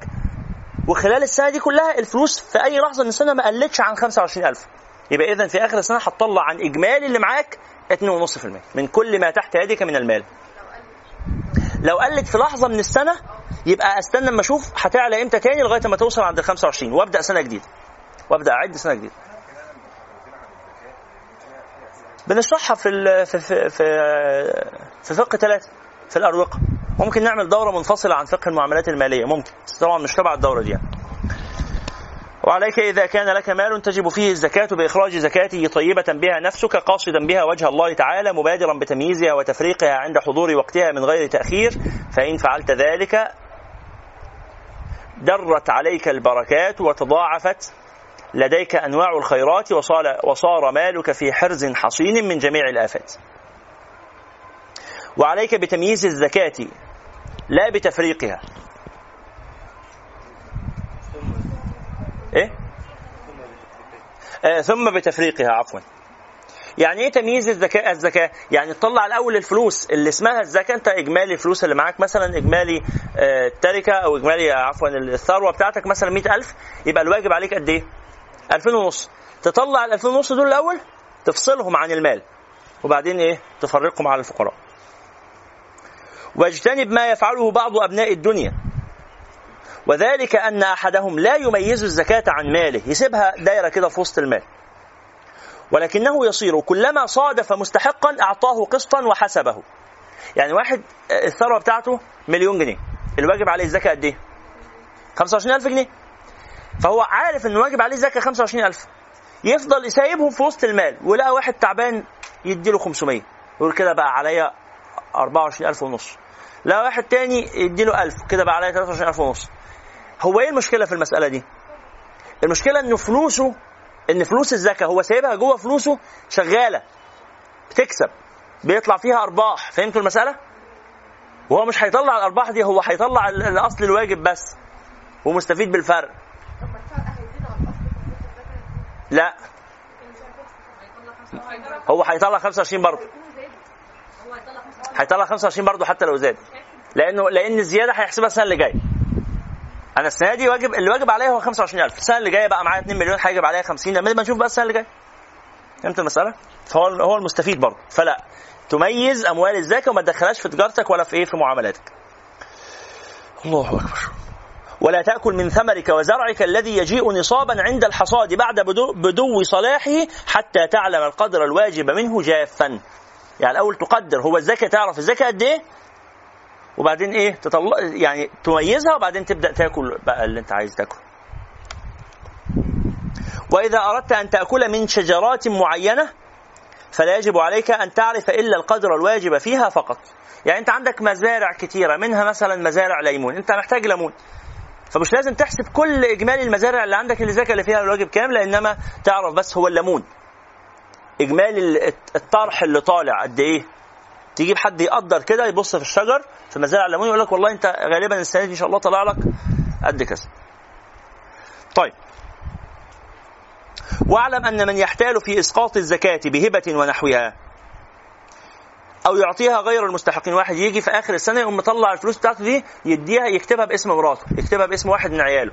وخلال السنة دي كلها الفلوس في أي لحظة من السنة ما قلتش عن 25000 يبقى إذا في آخر السنة هتطلع عن إجمالي اللي معاك 2.5% من كل ما تحت يدك من المال. لو قلت في لحظة من السنة يبقى أستنى أما أشوف هتعلى إمتى تاني لغاية ما توصل عند ال 25 وأبدأ سنة جديدة. وأبدأ أعد سنة جديدة. بنشرحها في في في في, فقه ثلاثة في الأروقة. ممكن نعمل دورة منفصلة عن فقه المعاملات المالية. ممكن. بس طبعا مش تبع الدورة دي يعني. وعليك إذا كان لك مال تجب فيه الزكاة بإخراج زكاته طيبة بها نفسك قاصدا بها وجه الله تعالى مبادرا بتمييزها وتفريقها عند حضور وقتها من غير تأخير. فإن فعلت ذلك درت عليك البركات وتضاعفت لديك أنواع الخيرات وصار, مالك في حرز حصين من جميع الآفات. وعليك بتمييز الزكاة لا بتفريقها. إيه؟ آه ثم بتفريقها عفوا. يعني إيه تمييز الزكاة الزكاة؟ يعني تطلع الأول الفلوس اللي اسمها الزكاة أنت إجمالي الفلوس اللي معاك مثلا إجمالي آه التركة أو إجمالي عفوا الثروة بتاعتك مثلا 100000 يبقى الواجب عليك قد إيه؟ 2000 ونص. تطلع ال 2000 ونص دول الأول تفصلهم عن المال. وبعدين إيه؟ تفرقهم على الفقراء. واجتنب ما يفعله بعض أبناء الدنيا. وذلك أن أحدهم لا يميز الزكاة عن ماله. يسيبها دايرة كده في وسط المال. ولكنه يصير كلما صادف مستحقا أعطاه قسطا وحسبه. يعني واحد الثروة بتاعته مليون جنيه. الواجب عليه الزكاة قد إيه؟ 25000 جنيه. فهو عارف إن واجب عليه الزكاة 25000 يفضل يسيبهم في وسط المال ولقى واحد تعبان يديله 500 يقول كده بقى عليا 24000 ونص. لا واحد تاني يديله 1000 كده بقى عليا 23000 ونص. هو إيه المشكلة في المسألة دي؟ المشكلة إن فلوسه إن فلوس الزكاة هو سايبها جوه فلوسه شغالة بتكسب بيطلع فيها أرباح. فهمتوا المسألة؟ وهو مش هيطلع الأرباح دي هو هيطلع الأصل الواجب بس ومستفيد بالفرق. لا. هو هيطلع 25 برضه. هيطلع 25 برضه حتى لو زاد. لأنه لأن الزياده هيحسبها السنة اللي جاية. أنا السنة دي واجب اللي واجب عليا هو 25000 السنة اللي جاية بقى معايا 2 مليون هيجب عليا 50 لما نشوف بقى السنة اللي جاية. فهمت المسألة؟ فهو هو المستفيد برضه. فلا. تميز أموال الزكاه وما تدخلهاش في تجارتك ولا في إيه؟ في معاملاتك. الله أكبر. ولا تأكل من ثمرك وزرعك الذي يجيء نصابا عند الحصاد بعد بدو, صلاحه حتى تعلم القدر الواجب منه جافا. يعني الأول تقدر هو الزكاة تعرف الزكاة قد إيه؟ وبعدين إيه؟ تطلع يعني تميزها وبعدين تبدأ تاكل بقى اللي أنت عايز تاكله وإذا أردت أن تأكل من شجرات معينة فلا يجب عليك أن تعرف إلا القدر الواجب فيها فقط. يعني أنت عندك مزارع كثيره منها مثلا مزارع ليمون أنت محتاج ليمون. فمش لازم تحسب كل إجمالي المزارع اللي عندك اللي زكى اللي فيها الواجب كام لانما تعرف بس هو الليمون. إجمالي الطرح اللي طالع قد إيه؟ تجيب حد يقدر كده يبص في الشجر في مزارع الليمون يقول لك والله أنت غالبا السنة دي إن شاء الله طلع لك قد كذا. طيب. واعلم أن من يحتال في إسقاط الزكاة بهبة ونحوها. أو يعطيها غير المستحقين. واحد يجي في آخر السنة يقوم مطلع الفلوس بتاعته دي يديها يكتبها باسم مراته يكتبها باسم واحد من عياله.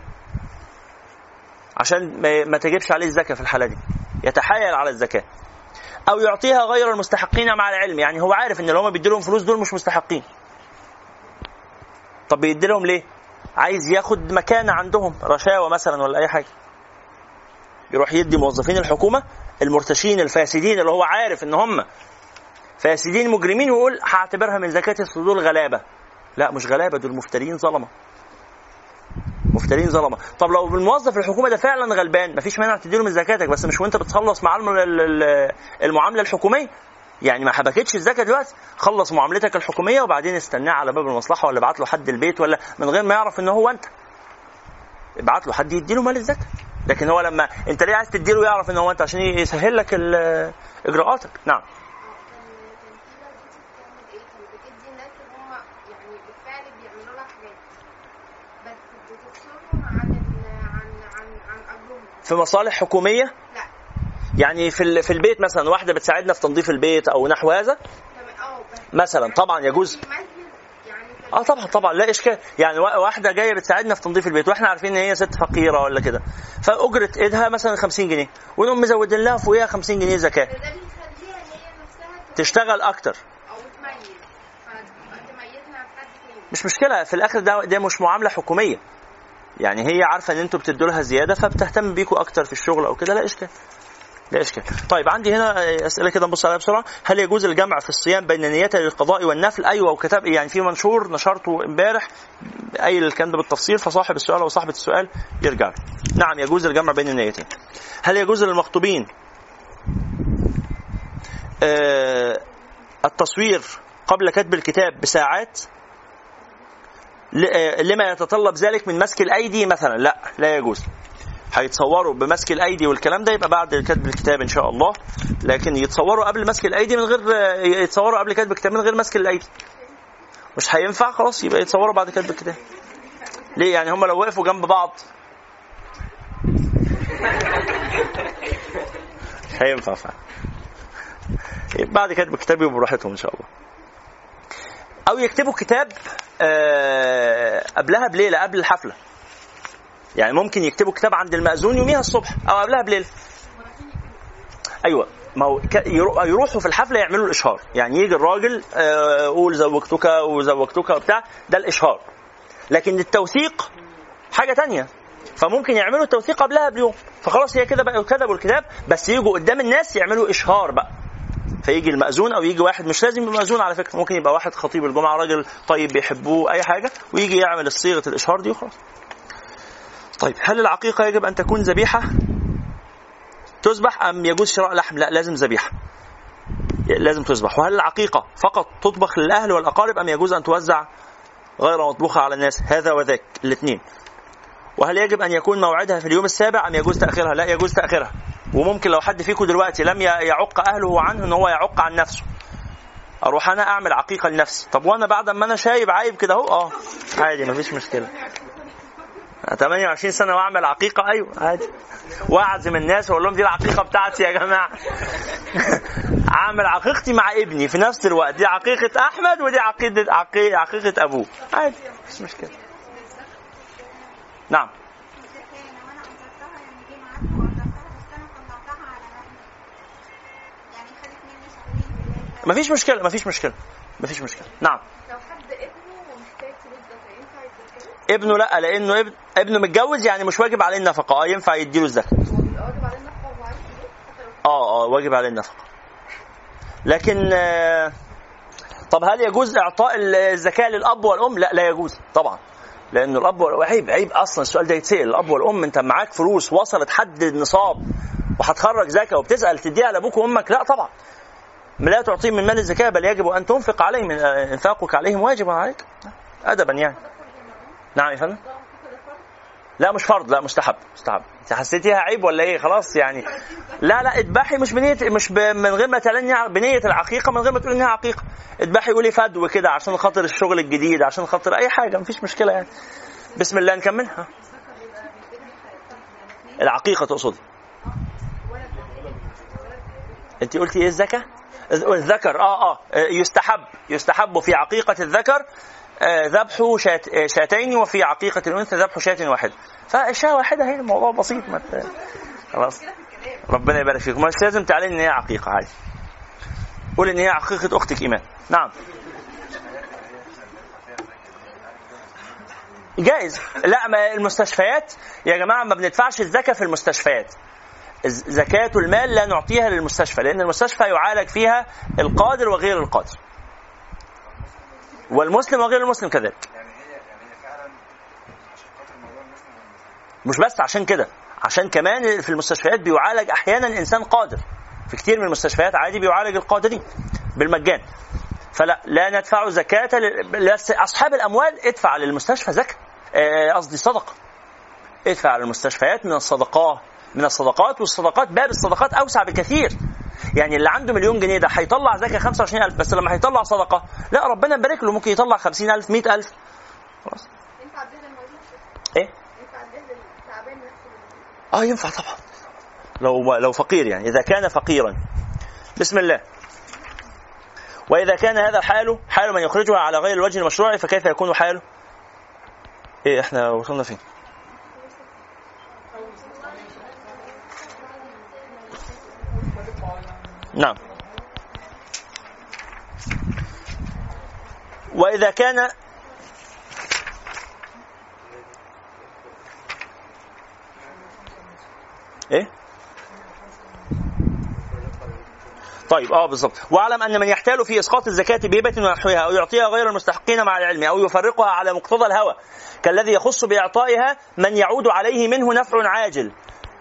عشان ما تجيبش عليه الزكاة في الحالة دي. يتحايل على الزكاة. أو يعطيها غير المستحقين مع العلم. يعني هو عارف إن اللي هم بيدي لهم فلوس دول مش مستحقين. طب بيدي لهم ليه؟ عايز ياخد مكانة عندهم رشاوى مثلا ولا أي حاجة. يروح يدي موظفين الحكومة المرتشين الفاسدين اللي هو عارف إن هم فاسدين مجرمين ويقول هعتبرها من زكاة الصدور غلابة. لا مش غلابة دول مفترين ظلمة. مفترين ظلمة. طب لو الموظف الحكومة ده فعلا غلبان مفيش مانع تديله من زكاتك بس مش وانت بتخلص مع المعاملة الحكومية؟ يعني ما حبكتش الزكاة دلوقتي؟ خلص معاملتك الحكومية وبعدين استناه على باب المصلحة ولا ابعت له حد البيت ولا من غير ما يعرف إن هو انت. ابعت له حد يديله مال الزكاة. لكن هو لما انت ليه عايز تديله يعرف إن هو انت عشان يسهل لك إجراءاتك؟ نعم. في مصالح حكومية؟ لا يعني في في البيت مثلا واحدة بتساعدنا في تنظيف البيت أو نحو هذا؟ مثلا طبعا يجوز. آه طبعا طبعا لا إشكال. يعني واحدة جاية بتساعدنا في تنظيف البيت وإحنا عارفين إن هي ست فقيرة ولا كده. فاجره إيدها مثلا 50 جنيه ونقوم مزودين لها فوقيها 50 جنيه زكاة. تشتغل أكتر. مش مشكلة في الآخر ده ده مش معاملة حكومية. يعني هي عارفة إن أنتوا بتدوا لها زيادة فبتهتم بيكوا أكتر في الشغل أو كده. لا إشكال. لا إشكال. طيب عندي هنا أسئلة كده نبص عليها بسرعة. هل يجوز الجمع في الصيام بين نيتي للقضاء والنفل؟ أيوه وكتاب يعني في منشور نشرته امبارح أي الكلام ده بالتفصيل فصاحب السؤال أو صاحبة السؤال يرجع. نعم يجوز الجمع بين النيتين. هل يجوز للمخطوبين آه التصوير قبل كتب الكتاب بساعات؟ آه، لما يتطلب ذلك من مسك الأيدي مثلا. لا لا يجوز. هيتصوروا بمسك الأيدي والكلام ده يبقى بعد كتب الكتاب إن شاء الله. لكن يتصوروا قبل مسك الأيدي من غير يتصوروا قبل كتب الكتاب من غير مسك الأيدي. مش هينفع؟ خلاص يبقى يتصوروا بعد كتب الكتاب. ليه؟ يعني هم لو وقفوا جنب بعض. هينفع فعلا. بعد كتب الكتاب يبقوا براحتهم إن شاء الله. أو يكتبوا كتاب آه، قبلها بليلة قبل الحفلة. يعني ممكن يكتبوا كتاب عند المأذون يوميها الصبح أو قبلها بليلة. أيوه. ما هو يروحوا في الحفلة يعملوا الإشهار. يعني يجي الراجل آه، قول زوجتك وزوجتك وبتاع ده الإشهار. لكن التوثيق حاجة تانية. فممكن يعملوا التوثيق قبلها بيوم. فخلاص هي كده بقى كتبوا الكتاب بس يجوا قدام الناس يعملوا إشهار بقى. فيجي المأذون أو يجي واحد مش لازم يبقى مأذون على فكرة ممكن يبقى واحد خطيب الجمعة راجل طيب بيحبوه أي حاجة ويجي يعمل صيغه الإشهار دي وخلاص طيب هل العقيقة يجب أن تكون ذبيحة؟ تذبح أم يجوز شراء لحم؟ لا لازم ذبيحة. لازم تذبح، وهل العقيقة فقط تطبخ للأهل والأقارب أم يجوز أن توزع غير مطبوخة على الناس؟ هذا وذاك الاثنين. وهل يجب أن يكون موعدها في اليوم السابع أم يجوز تأخيرها؟ لا يجوز تأخيرها. وممكن لو حد فيكم دلوقتي لم يعق أهله عنه أن هو يعق عن نفسه. أروح أنا أعمل عقيقة لنفسي، طب وأنا بعد ما أنا شايب عايب كده أهو أه عادي مفيش مشكلة. 28 سنة وأعمل عقيقة أيوه عادي. واعزم الناس وأقول لهم دي العقيقة بتاعتي يا جماعة. أعمل عقيقتي مع ابني في نفس الوقت. دي عقيقة أحمد ودي عقيده عقي- عقيقة أبوه. عادي مش مشكلة. نعم لو أنا انكرتها يعني جه معاك وانكرتها بس أنا طلعتها على نفسي يعني خدت مني شهرين ثلاثة مفيش مشكلة مفيش مشكلة مفيش مشكلة. نعم. لو حد ابنه ومحتاج فلوس؟ ابنه لا لأنه ابن ابنه متجوز يعني مش واجب عليه النفقة. آه ينفع يديله الزكاة. واجب عليه وهو لو آه آه واجب عليه النفقة. لكن آه، طب هل يجوز إعطاء الزكاة للأب والأم؟ لا لا يجوز طبعا. لأن الأب عيب عيب أصلا السؤال ده يتسأل. الأب والأم أنت معاك فلوس وصلت حد النصاب وهتخرج زكاة وبتسأل تديها لأبوك وأمك؟ لا طبعا. لا تعطيهم من مال الزكاة بل يجب أن تنفق عليهم آه، إنفاقك عليهم واجب عليك. ادبا يعني. نعم يا فندم. لا مش فرض لا مستحب مستحب. إنت حسيتيها عيب ولا إيه؟ خلاص يعني. لا لا اذبحي مش بنية مش ب... من غير ما تعلني بنية العقيقة من غير ما تقولي إنها عقيقة. اذبحي قولي فدو كده عشان خاطر الشغل الجديد عشان خاطر أي حاجة مفيش مشكلة يعني. بسم الله نكملها. العقيقة تقصدي. أنت قلتي إيه الزكاة؟ الذكر آه آه يستحب يستحب في عقيقة الذكر آه، ذبح شات آه، شاتين وفي عقيقة الأنثى ذبح شاة واحدة فالشاة واحدة هي الموضوع بسيط ما خلاص. ربنا يبارك فيكم. مش لازم تعلن إن هي عقيقة عادي. قول إن هي عقيقة أختك إيمان. نعم. جائز. لا ما المستشفيات يا جماعة ما بندفعش الزكاه في المستشفيات. زكاة المال لا نعطيها للمستشفى لأن المستشفى يعالج فيها القادر وغير القادر. والمسلم وغير المسلم كذلك. يعني يعني مش بس عشان كده عشان كمان في المستشفيات بيعالج أحيانا إنسان قادر. في كتير من المستشفيات عادي بيعالج القادرين بالمجان. فلا لا ندفع زكاة بس أصحاب الأموال ادفع للمستشفى زكاة. آه، قصدي صدقة. ادفع للمستشفيات من الصدقات من الصدقات والصدقات باب الصدقات أوسع بكثير. يعني اللي عنده مليون جنيه ده هيطلع زكاة 25000 بس لما هيطلع صدقة لا ربنا يبارك له ممكن يطلع 50000 100000 خلاص. إيه؟ آه ينفع طبعا. لو لو فقير يعني إذا كان فقيرا. بسم الله. وإذا كان هذا حاله حال من يخرجها على غير الوجه المشروع فكيف يكون حاله؟ إيه إحنا وصلنا فين؟ نعم. وإذا كان إيه؟ طيب آه بالظبط. واعلم أن من يحتال في إسقاط الزكاة بهبه ونحوها أو يعطيها غير المستحقين مع العلم أو يفرقها على مقتضى الهوى كالذي يخص بإعطائها من يعود عليه منه نفع عاجل.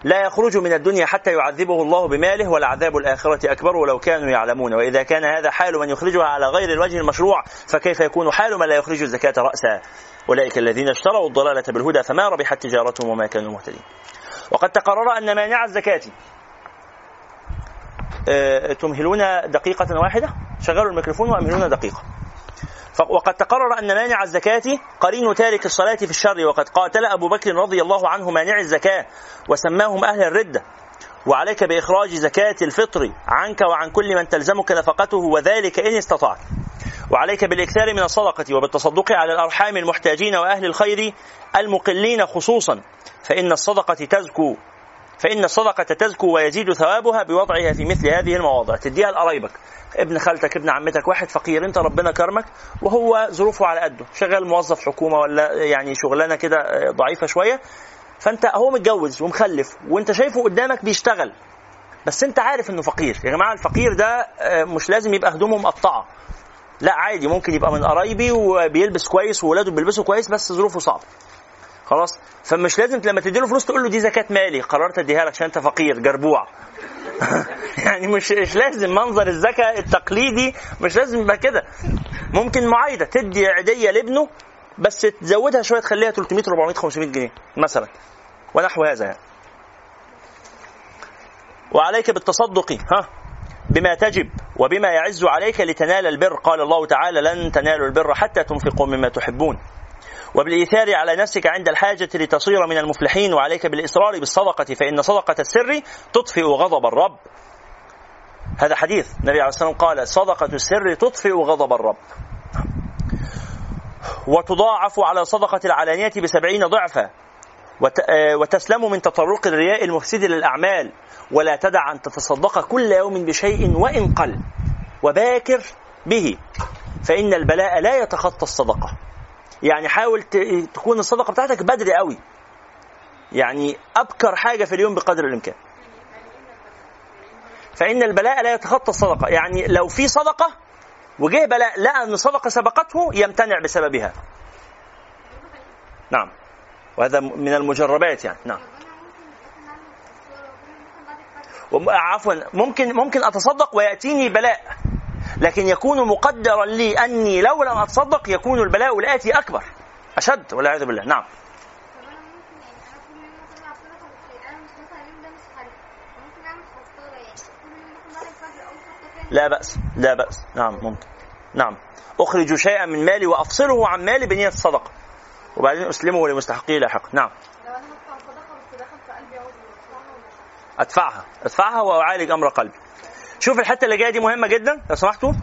لا يخرج من الدنيا حتى يعذبه الله بماله ولعذاب الآخرة أكبر ولو كانوا يعلمون. وإذا كان هذا حال من يخرجها على غير الوجه المشروع فكيف يكون حال من لا يخرج الزكاة رأسا؟ أولئك الذين اشتروا الضلالة بالهدى فما ربحت تجارتهم وما كانوا مهتدين وقد تقرر أن مانع الزكاة. آه، تمهلون دقيقة واحدة؟ شغلوا الميكروفون وأمهلون دقيقة. وقد تقرر أن مانع الزكاة قرين تارك الصلاة في الشر وقد قاتل أبو بكر رضي الله عنه مانع الزكاة وسماهم أهل الردة وعليك بإخراج زكاة الفطر عنك وعن كل من تلزمك نفقته وذلك إن استطعت. وعليك بالإكثار من الصدقة وبالتصدق على الأرحام المحتاجين وأهل الخير المقلين خصوصا. فإن الصدقة تزكو فإن الصدقة تزكو ويزيد ثوابها بوضعها في مثل هذه المواضع. تديها لقرايبك. ابن خالتك ابن عمتك واحد فقير انت ربنا كرمك وهو ظروفه على قده. شغال موظف حكومة ولا يعني شغلانة كده آه، ضعيفة شوية. فانت هو متجوز ومخلف وانت شايفه قدامك بيشتغل. بس انت عارف انه فقير. يا جماعة الفقير ده آه، مش لازم يبقى هدومه مقطعة. لا عادي ممكن يبقى من قرايبي وبيلبس كويس وولاده بيلبسوا كويس بس ظروفه صعبة. خلاص؟ فمش لازم لما تديله فلوس تقول له دي زكاة مالي قررت اديها لك عشان انت فقير جربوع. يعني مش مش لازم منظر الزكاه التقليدي مش لازم يبقى كده. ممكن معايدة تدي عيدية لابنه بس تزودها شوية تخليها 300 400 500 جنيه مثلا ونحو هذا يعني. وعليك بالتصدق ها بما تجب وبما يعز عليك لتنال البر. قال الله تعالى لن تنالوا البر حتى تنفقوا مما تحبون. وبالإيثار على نفسك عند الحاجة لتصير من المفلحين وعليك بالإصرار بالصدقة فإن صدقة السر تطفئ غضب الرب. هذا حديث. النبي عليه الصلاة والسلام قال صدقة السر تطفئ غضب الرب. وتضاعف على صدقة العلانية بسبعين ضعفا. آه، وتسلم من تطرق الرياء المفسد للأعمال. ولا تدع أن تتصدق كل يوم بشيء وإن قل. وباكر به. فإن البلاء لا يتخطى الصدقة. يعني حاول تكون الصدقة بتاعتك بدري قوي. يعني أبكر حاجة في اليوم بقدر الإمكان. فإن البلاء لا يتخطى الصدقة. يعني لو في صدقة وجه بلاء لقى أن الصدقة سبقته يمتنع بسببها. نعم. وهذا من المجربات يعني. نعم. عفوا ممكن ممكن أتصدق ويأتيني بلاء. لكن يكون مقدرا لي أني لو لم أتصدق يكون البلاء الآتي أكبر. أشد والعياذ بالله. نعم. لا بأس. لا بأس. نعم ممكن. نعم. أخرج شيئا من مالي وأفصله عن مالي بنية الصدقه وبعدين أسلمه لمستحقيه لاحقا نعم. صدقه بس دخل في قلبي. شوف الحتة اللي جاية دي مهمة جدا لو سمحتوا.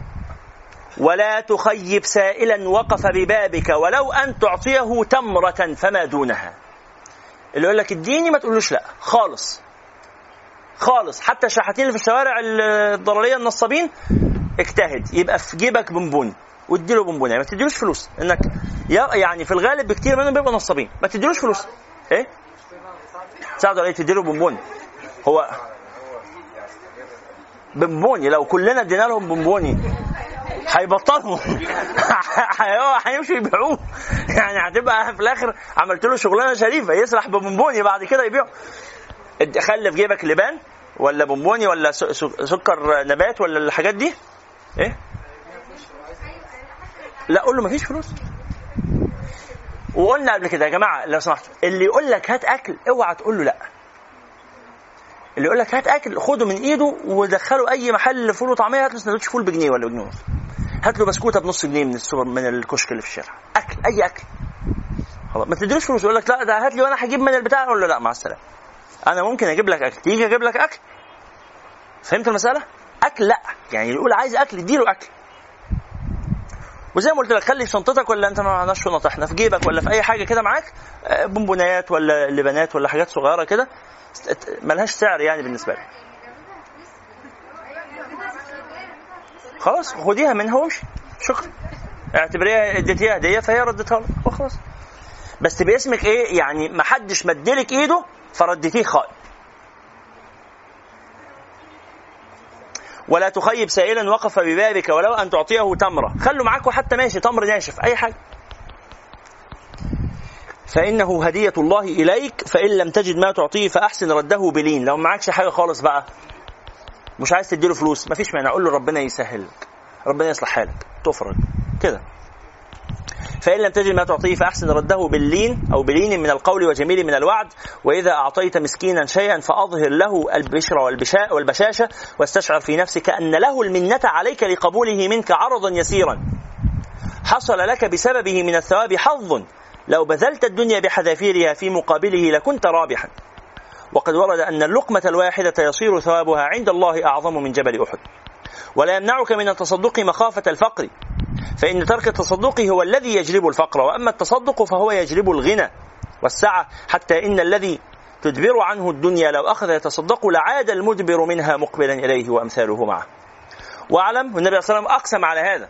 ولا تخيب سائلا وقف ببابك ولو أن تعطيه تمرة فما دونها. اللي يقول لك اديني ما تقولوش لا. خالص. خالص. حتى الشحاتين اللي في الشوارع الضلالية النصابين اجتهد. يبقى في جيبك بونبوني واديله بونبوني ما تديلوش فلوس. إنك يعني في الغالب بكتير منهم بيبقوا نصابين. ما تديلوش فلوس. إيه؟ تساعده عليه تديله بونبوني هو بونبوني لو كلنا ادينا لهم بونبوني هيبطلوا. هي- هيمشوا يبيعوه. يعني هتبقى في الآخر عملت له شغلانة شريفة. يسرح ببونبوني بعد كده يبيعه. خلي في جيبك لبان ولا بونبوني ولا سكر نبات ولا الحاجات دي؟ إيه؟ لا قول له مفيش فلوس. وقلنا قبل كده يا جماعة لو سمحتوا اللي يقول لك هات أكل اوعى تقول له لا. اللي يقول لك هات اكل خده من إيده ودخله أي محل فول وطعمية هات له سندوتش فول بجنيه ولا بجنيه. ونص هات له بسكوتة بنص جنيه من السوبر من الكشك اللي في الشارع. أكل أي أكل. خلاص ما تديلوش فلوس يقول لك لا ده هات لي وأنا هجيب من البتاع. له لا مع السلامة. أنا ممكن أجيب لك أكل تيجي أجيب لك أكل. فهمت المسألة؟ أكل لا يعني يقول عايز أكل اديله أكل. وزي ما قلت لك خلي شنطتك ولا انت ما معناش شنط إحنا في جيبك ولا في أي حاجة كده معاك آه، بونبونيات ولا لبنات ولا حاجات صغيرة كده ملهاش سعر يعني بالنسبة لك. خلاص خديها منها وامشي. شكرا. اعتبريها اديتيها هدية فهي ردتها لك وخلاص. بس باسمك إيه؟ يعني ما حدش مدلك إيده فرديتيه خائن ولا تخيب سائلا وقف ببابك ولو أن تعطيه تمرة. خلوا معاكم حتى ماشي تمر ناشف أي حاجة. فإنه هدية الله إليك فإن لم تجد ما تعطيه فأحسن رده بلين. لو معكش حاجة خالص بقى مش عايز تديله فلوس مفيش مانع. قول له ربنا يسهل لك ربنا يصلح حالك. تفرج كده. فإن لم تجد ما تعطيه فأحسن رده باللين أو بلين من القول وجميل من الوعد. وإذا أعطيت مسكينا شيئا فأظهر له والبشاء والبشاشة. واستشعر في نفسك أن له المنة عليك لقبوله منك عرضا يسيرا. حصل لك بسببه من الثواب حظ. لو بذلت الدنيا بحذافيرها في مقابله لكنت رابحا. وقد ورد أن اللقمة الواحدة يصير ثوابها عند الله أعظم من جبل أحد. ولا يمنعك من التصدق مخافة الفقر. فإن ترك التصدق هو الذي يجلب الفقر وأما التصدق فهو يجلب الغنى والسعة حتى إن الذي تدبر عنه الدنيا لو أخذ يتصدق لعاد المدبر منها مقبلا إليه وأمثاله معه. وأعلم والنبي صلى الله عليه وسلم أقسم على هذا.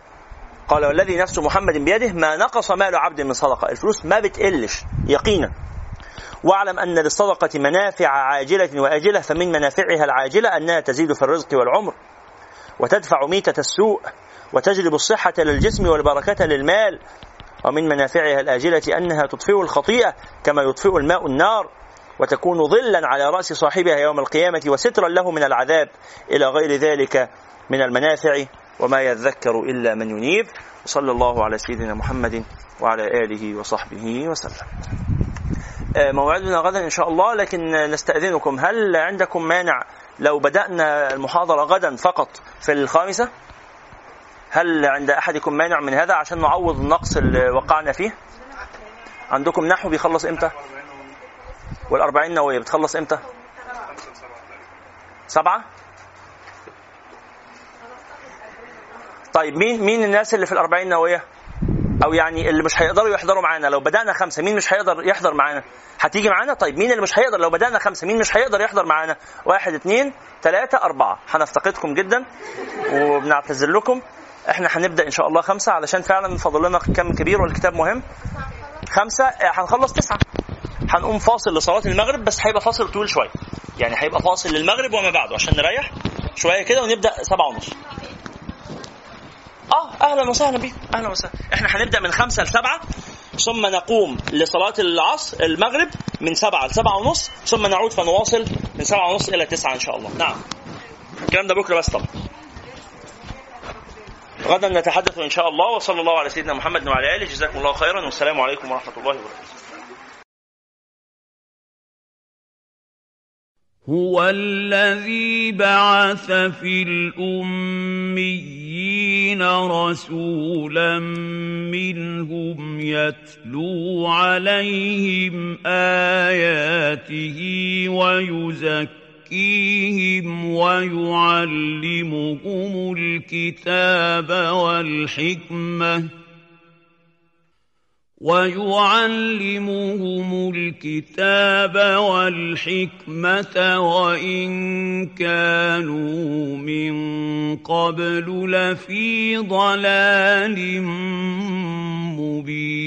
قال والذي نفس محمد بيده ما نقص مال عبد من صدقة. الفلوس ما بتقلش يقينا. وأعلم أن للصدقة منافع عاجلة وآجلة فمن منافعها العاجلة أنها تزيد في الرزق والعمر وتدفع ميتة السوء. وتجلب الصحة للجسم والبركة للمال. ومن منافعها الآجلة أنها تطفئ الخطيئة كما يطفئ الماء النار وتكون ظلا على رأس صاحبها يوم القيامة وسترا له من العذاب. إلى غير ذلك من المنافع وما يذكر إلا من ينيب. وصلى الله على سيدنا محمد وعلى آله وصحبه وسلم. آه، موعدنا غدا إن شاء الله لكن نستأذنكم. هل عندكم مانع لو بدأنا المحاضرة غدا فقط في الخامسة؟ هل عند أحدكم مانع من هذا عشان نعوض النقص اللي وقعنا فيه؟ عندكم نحو بيخلص إمتى؟ والأربعين نووية بتخلص إمتى؟ سبعة؟ طيب مين مين الناس اللي في الأربعين نووية أو يعني اللي مش هيقدروا يحضروا معانا لو بدأنا خمسة مين مش هيقدر يحضر معانا؟ هتيجي معانا؟ طيب مين اللي مش هيقدر؟ لو بدأنا خمسة مين مش هيقدر يحضر معانا؟ واحد اثنين ثلاثة أربعة. هنفتقدكم جدا وبنعتذر لكم. إحنا هنبدأ إن شاء الله خمسة علشان فعلا فاضل لنا كم كبير والكتاب مهم. خمسة آه، هنخلص تسعة. هنقوم فاصل لصلاة المغرب بس هيبقى فاصل طويل شوية. يعني هيبقى فاصل للمغرب وما بعده عشان نريح شوية كده ونبدأ سبعة ونص. آه أهلا وسهلا بكم أهلا وسهلا. إحنا هنبدأ من خمسة لسبعة ثم نقوم لصلاة العصر المغرب من سبعة لسبعة ونص ثم نعود فنواصل من سبعة ونص إلى تسعة إن شاء الله. نعم. الكلام ده بكرة بس طبعا. غدا نتحدث إن شاء الله وصلى الله على سيدنا محمد وعلى آله. جزاكم الله خيرا والسلام عليكم ورحمة الله وبركاته. هو الذي بعث في الأميين رسولا منهم يتلو عليهم آياته ويزكيهم ويعلمهم الكتاب والحكمة ويعلمهم الكتاب والحكمة وإن كانوا من قبل لفي ضلال مبين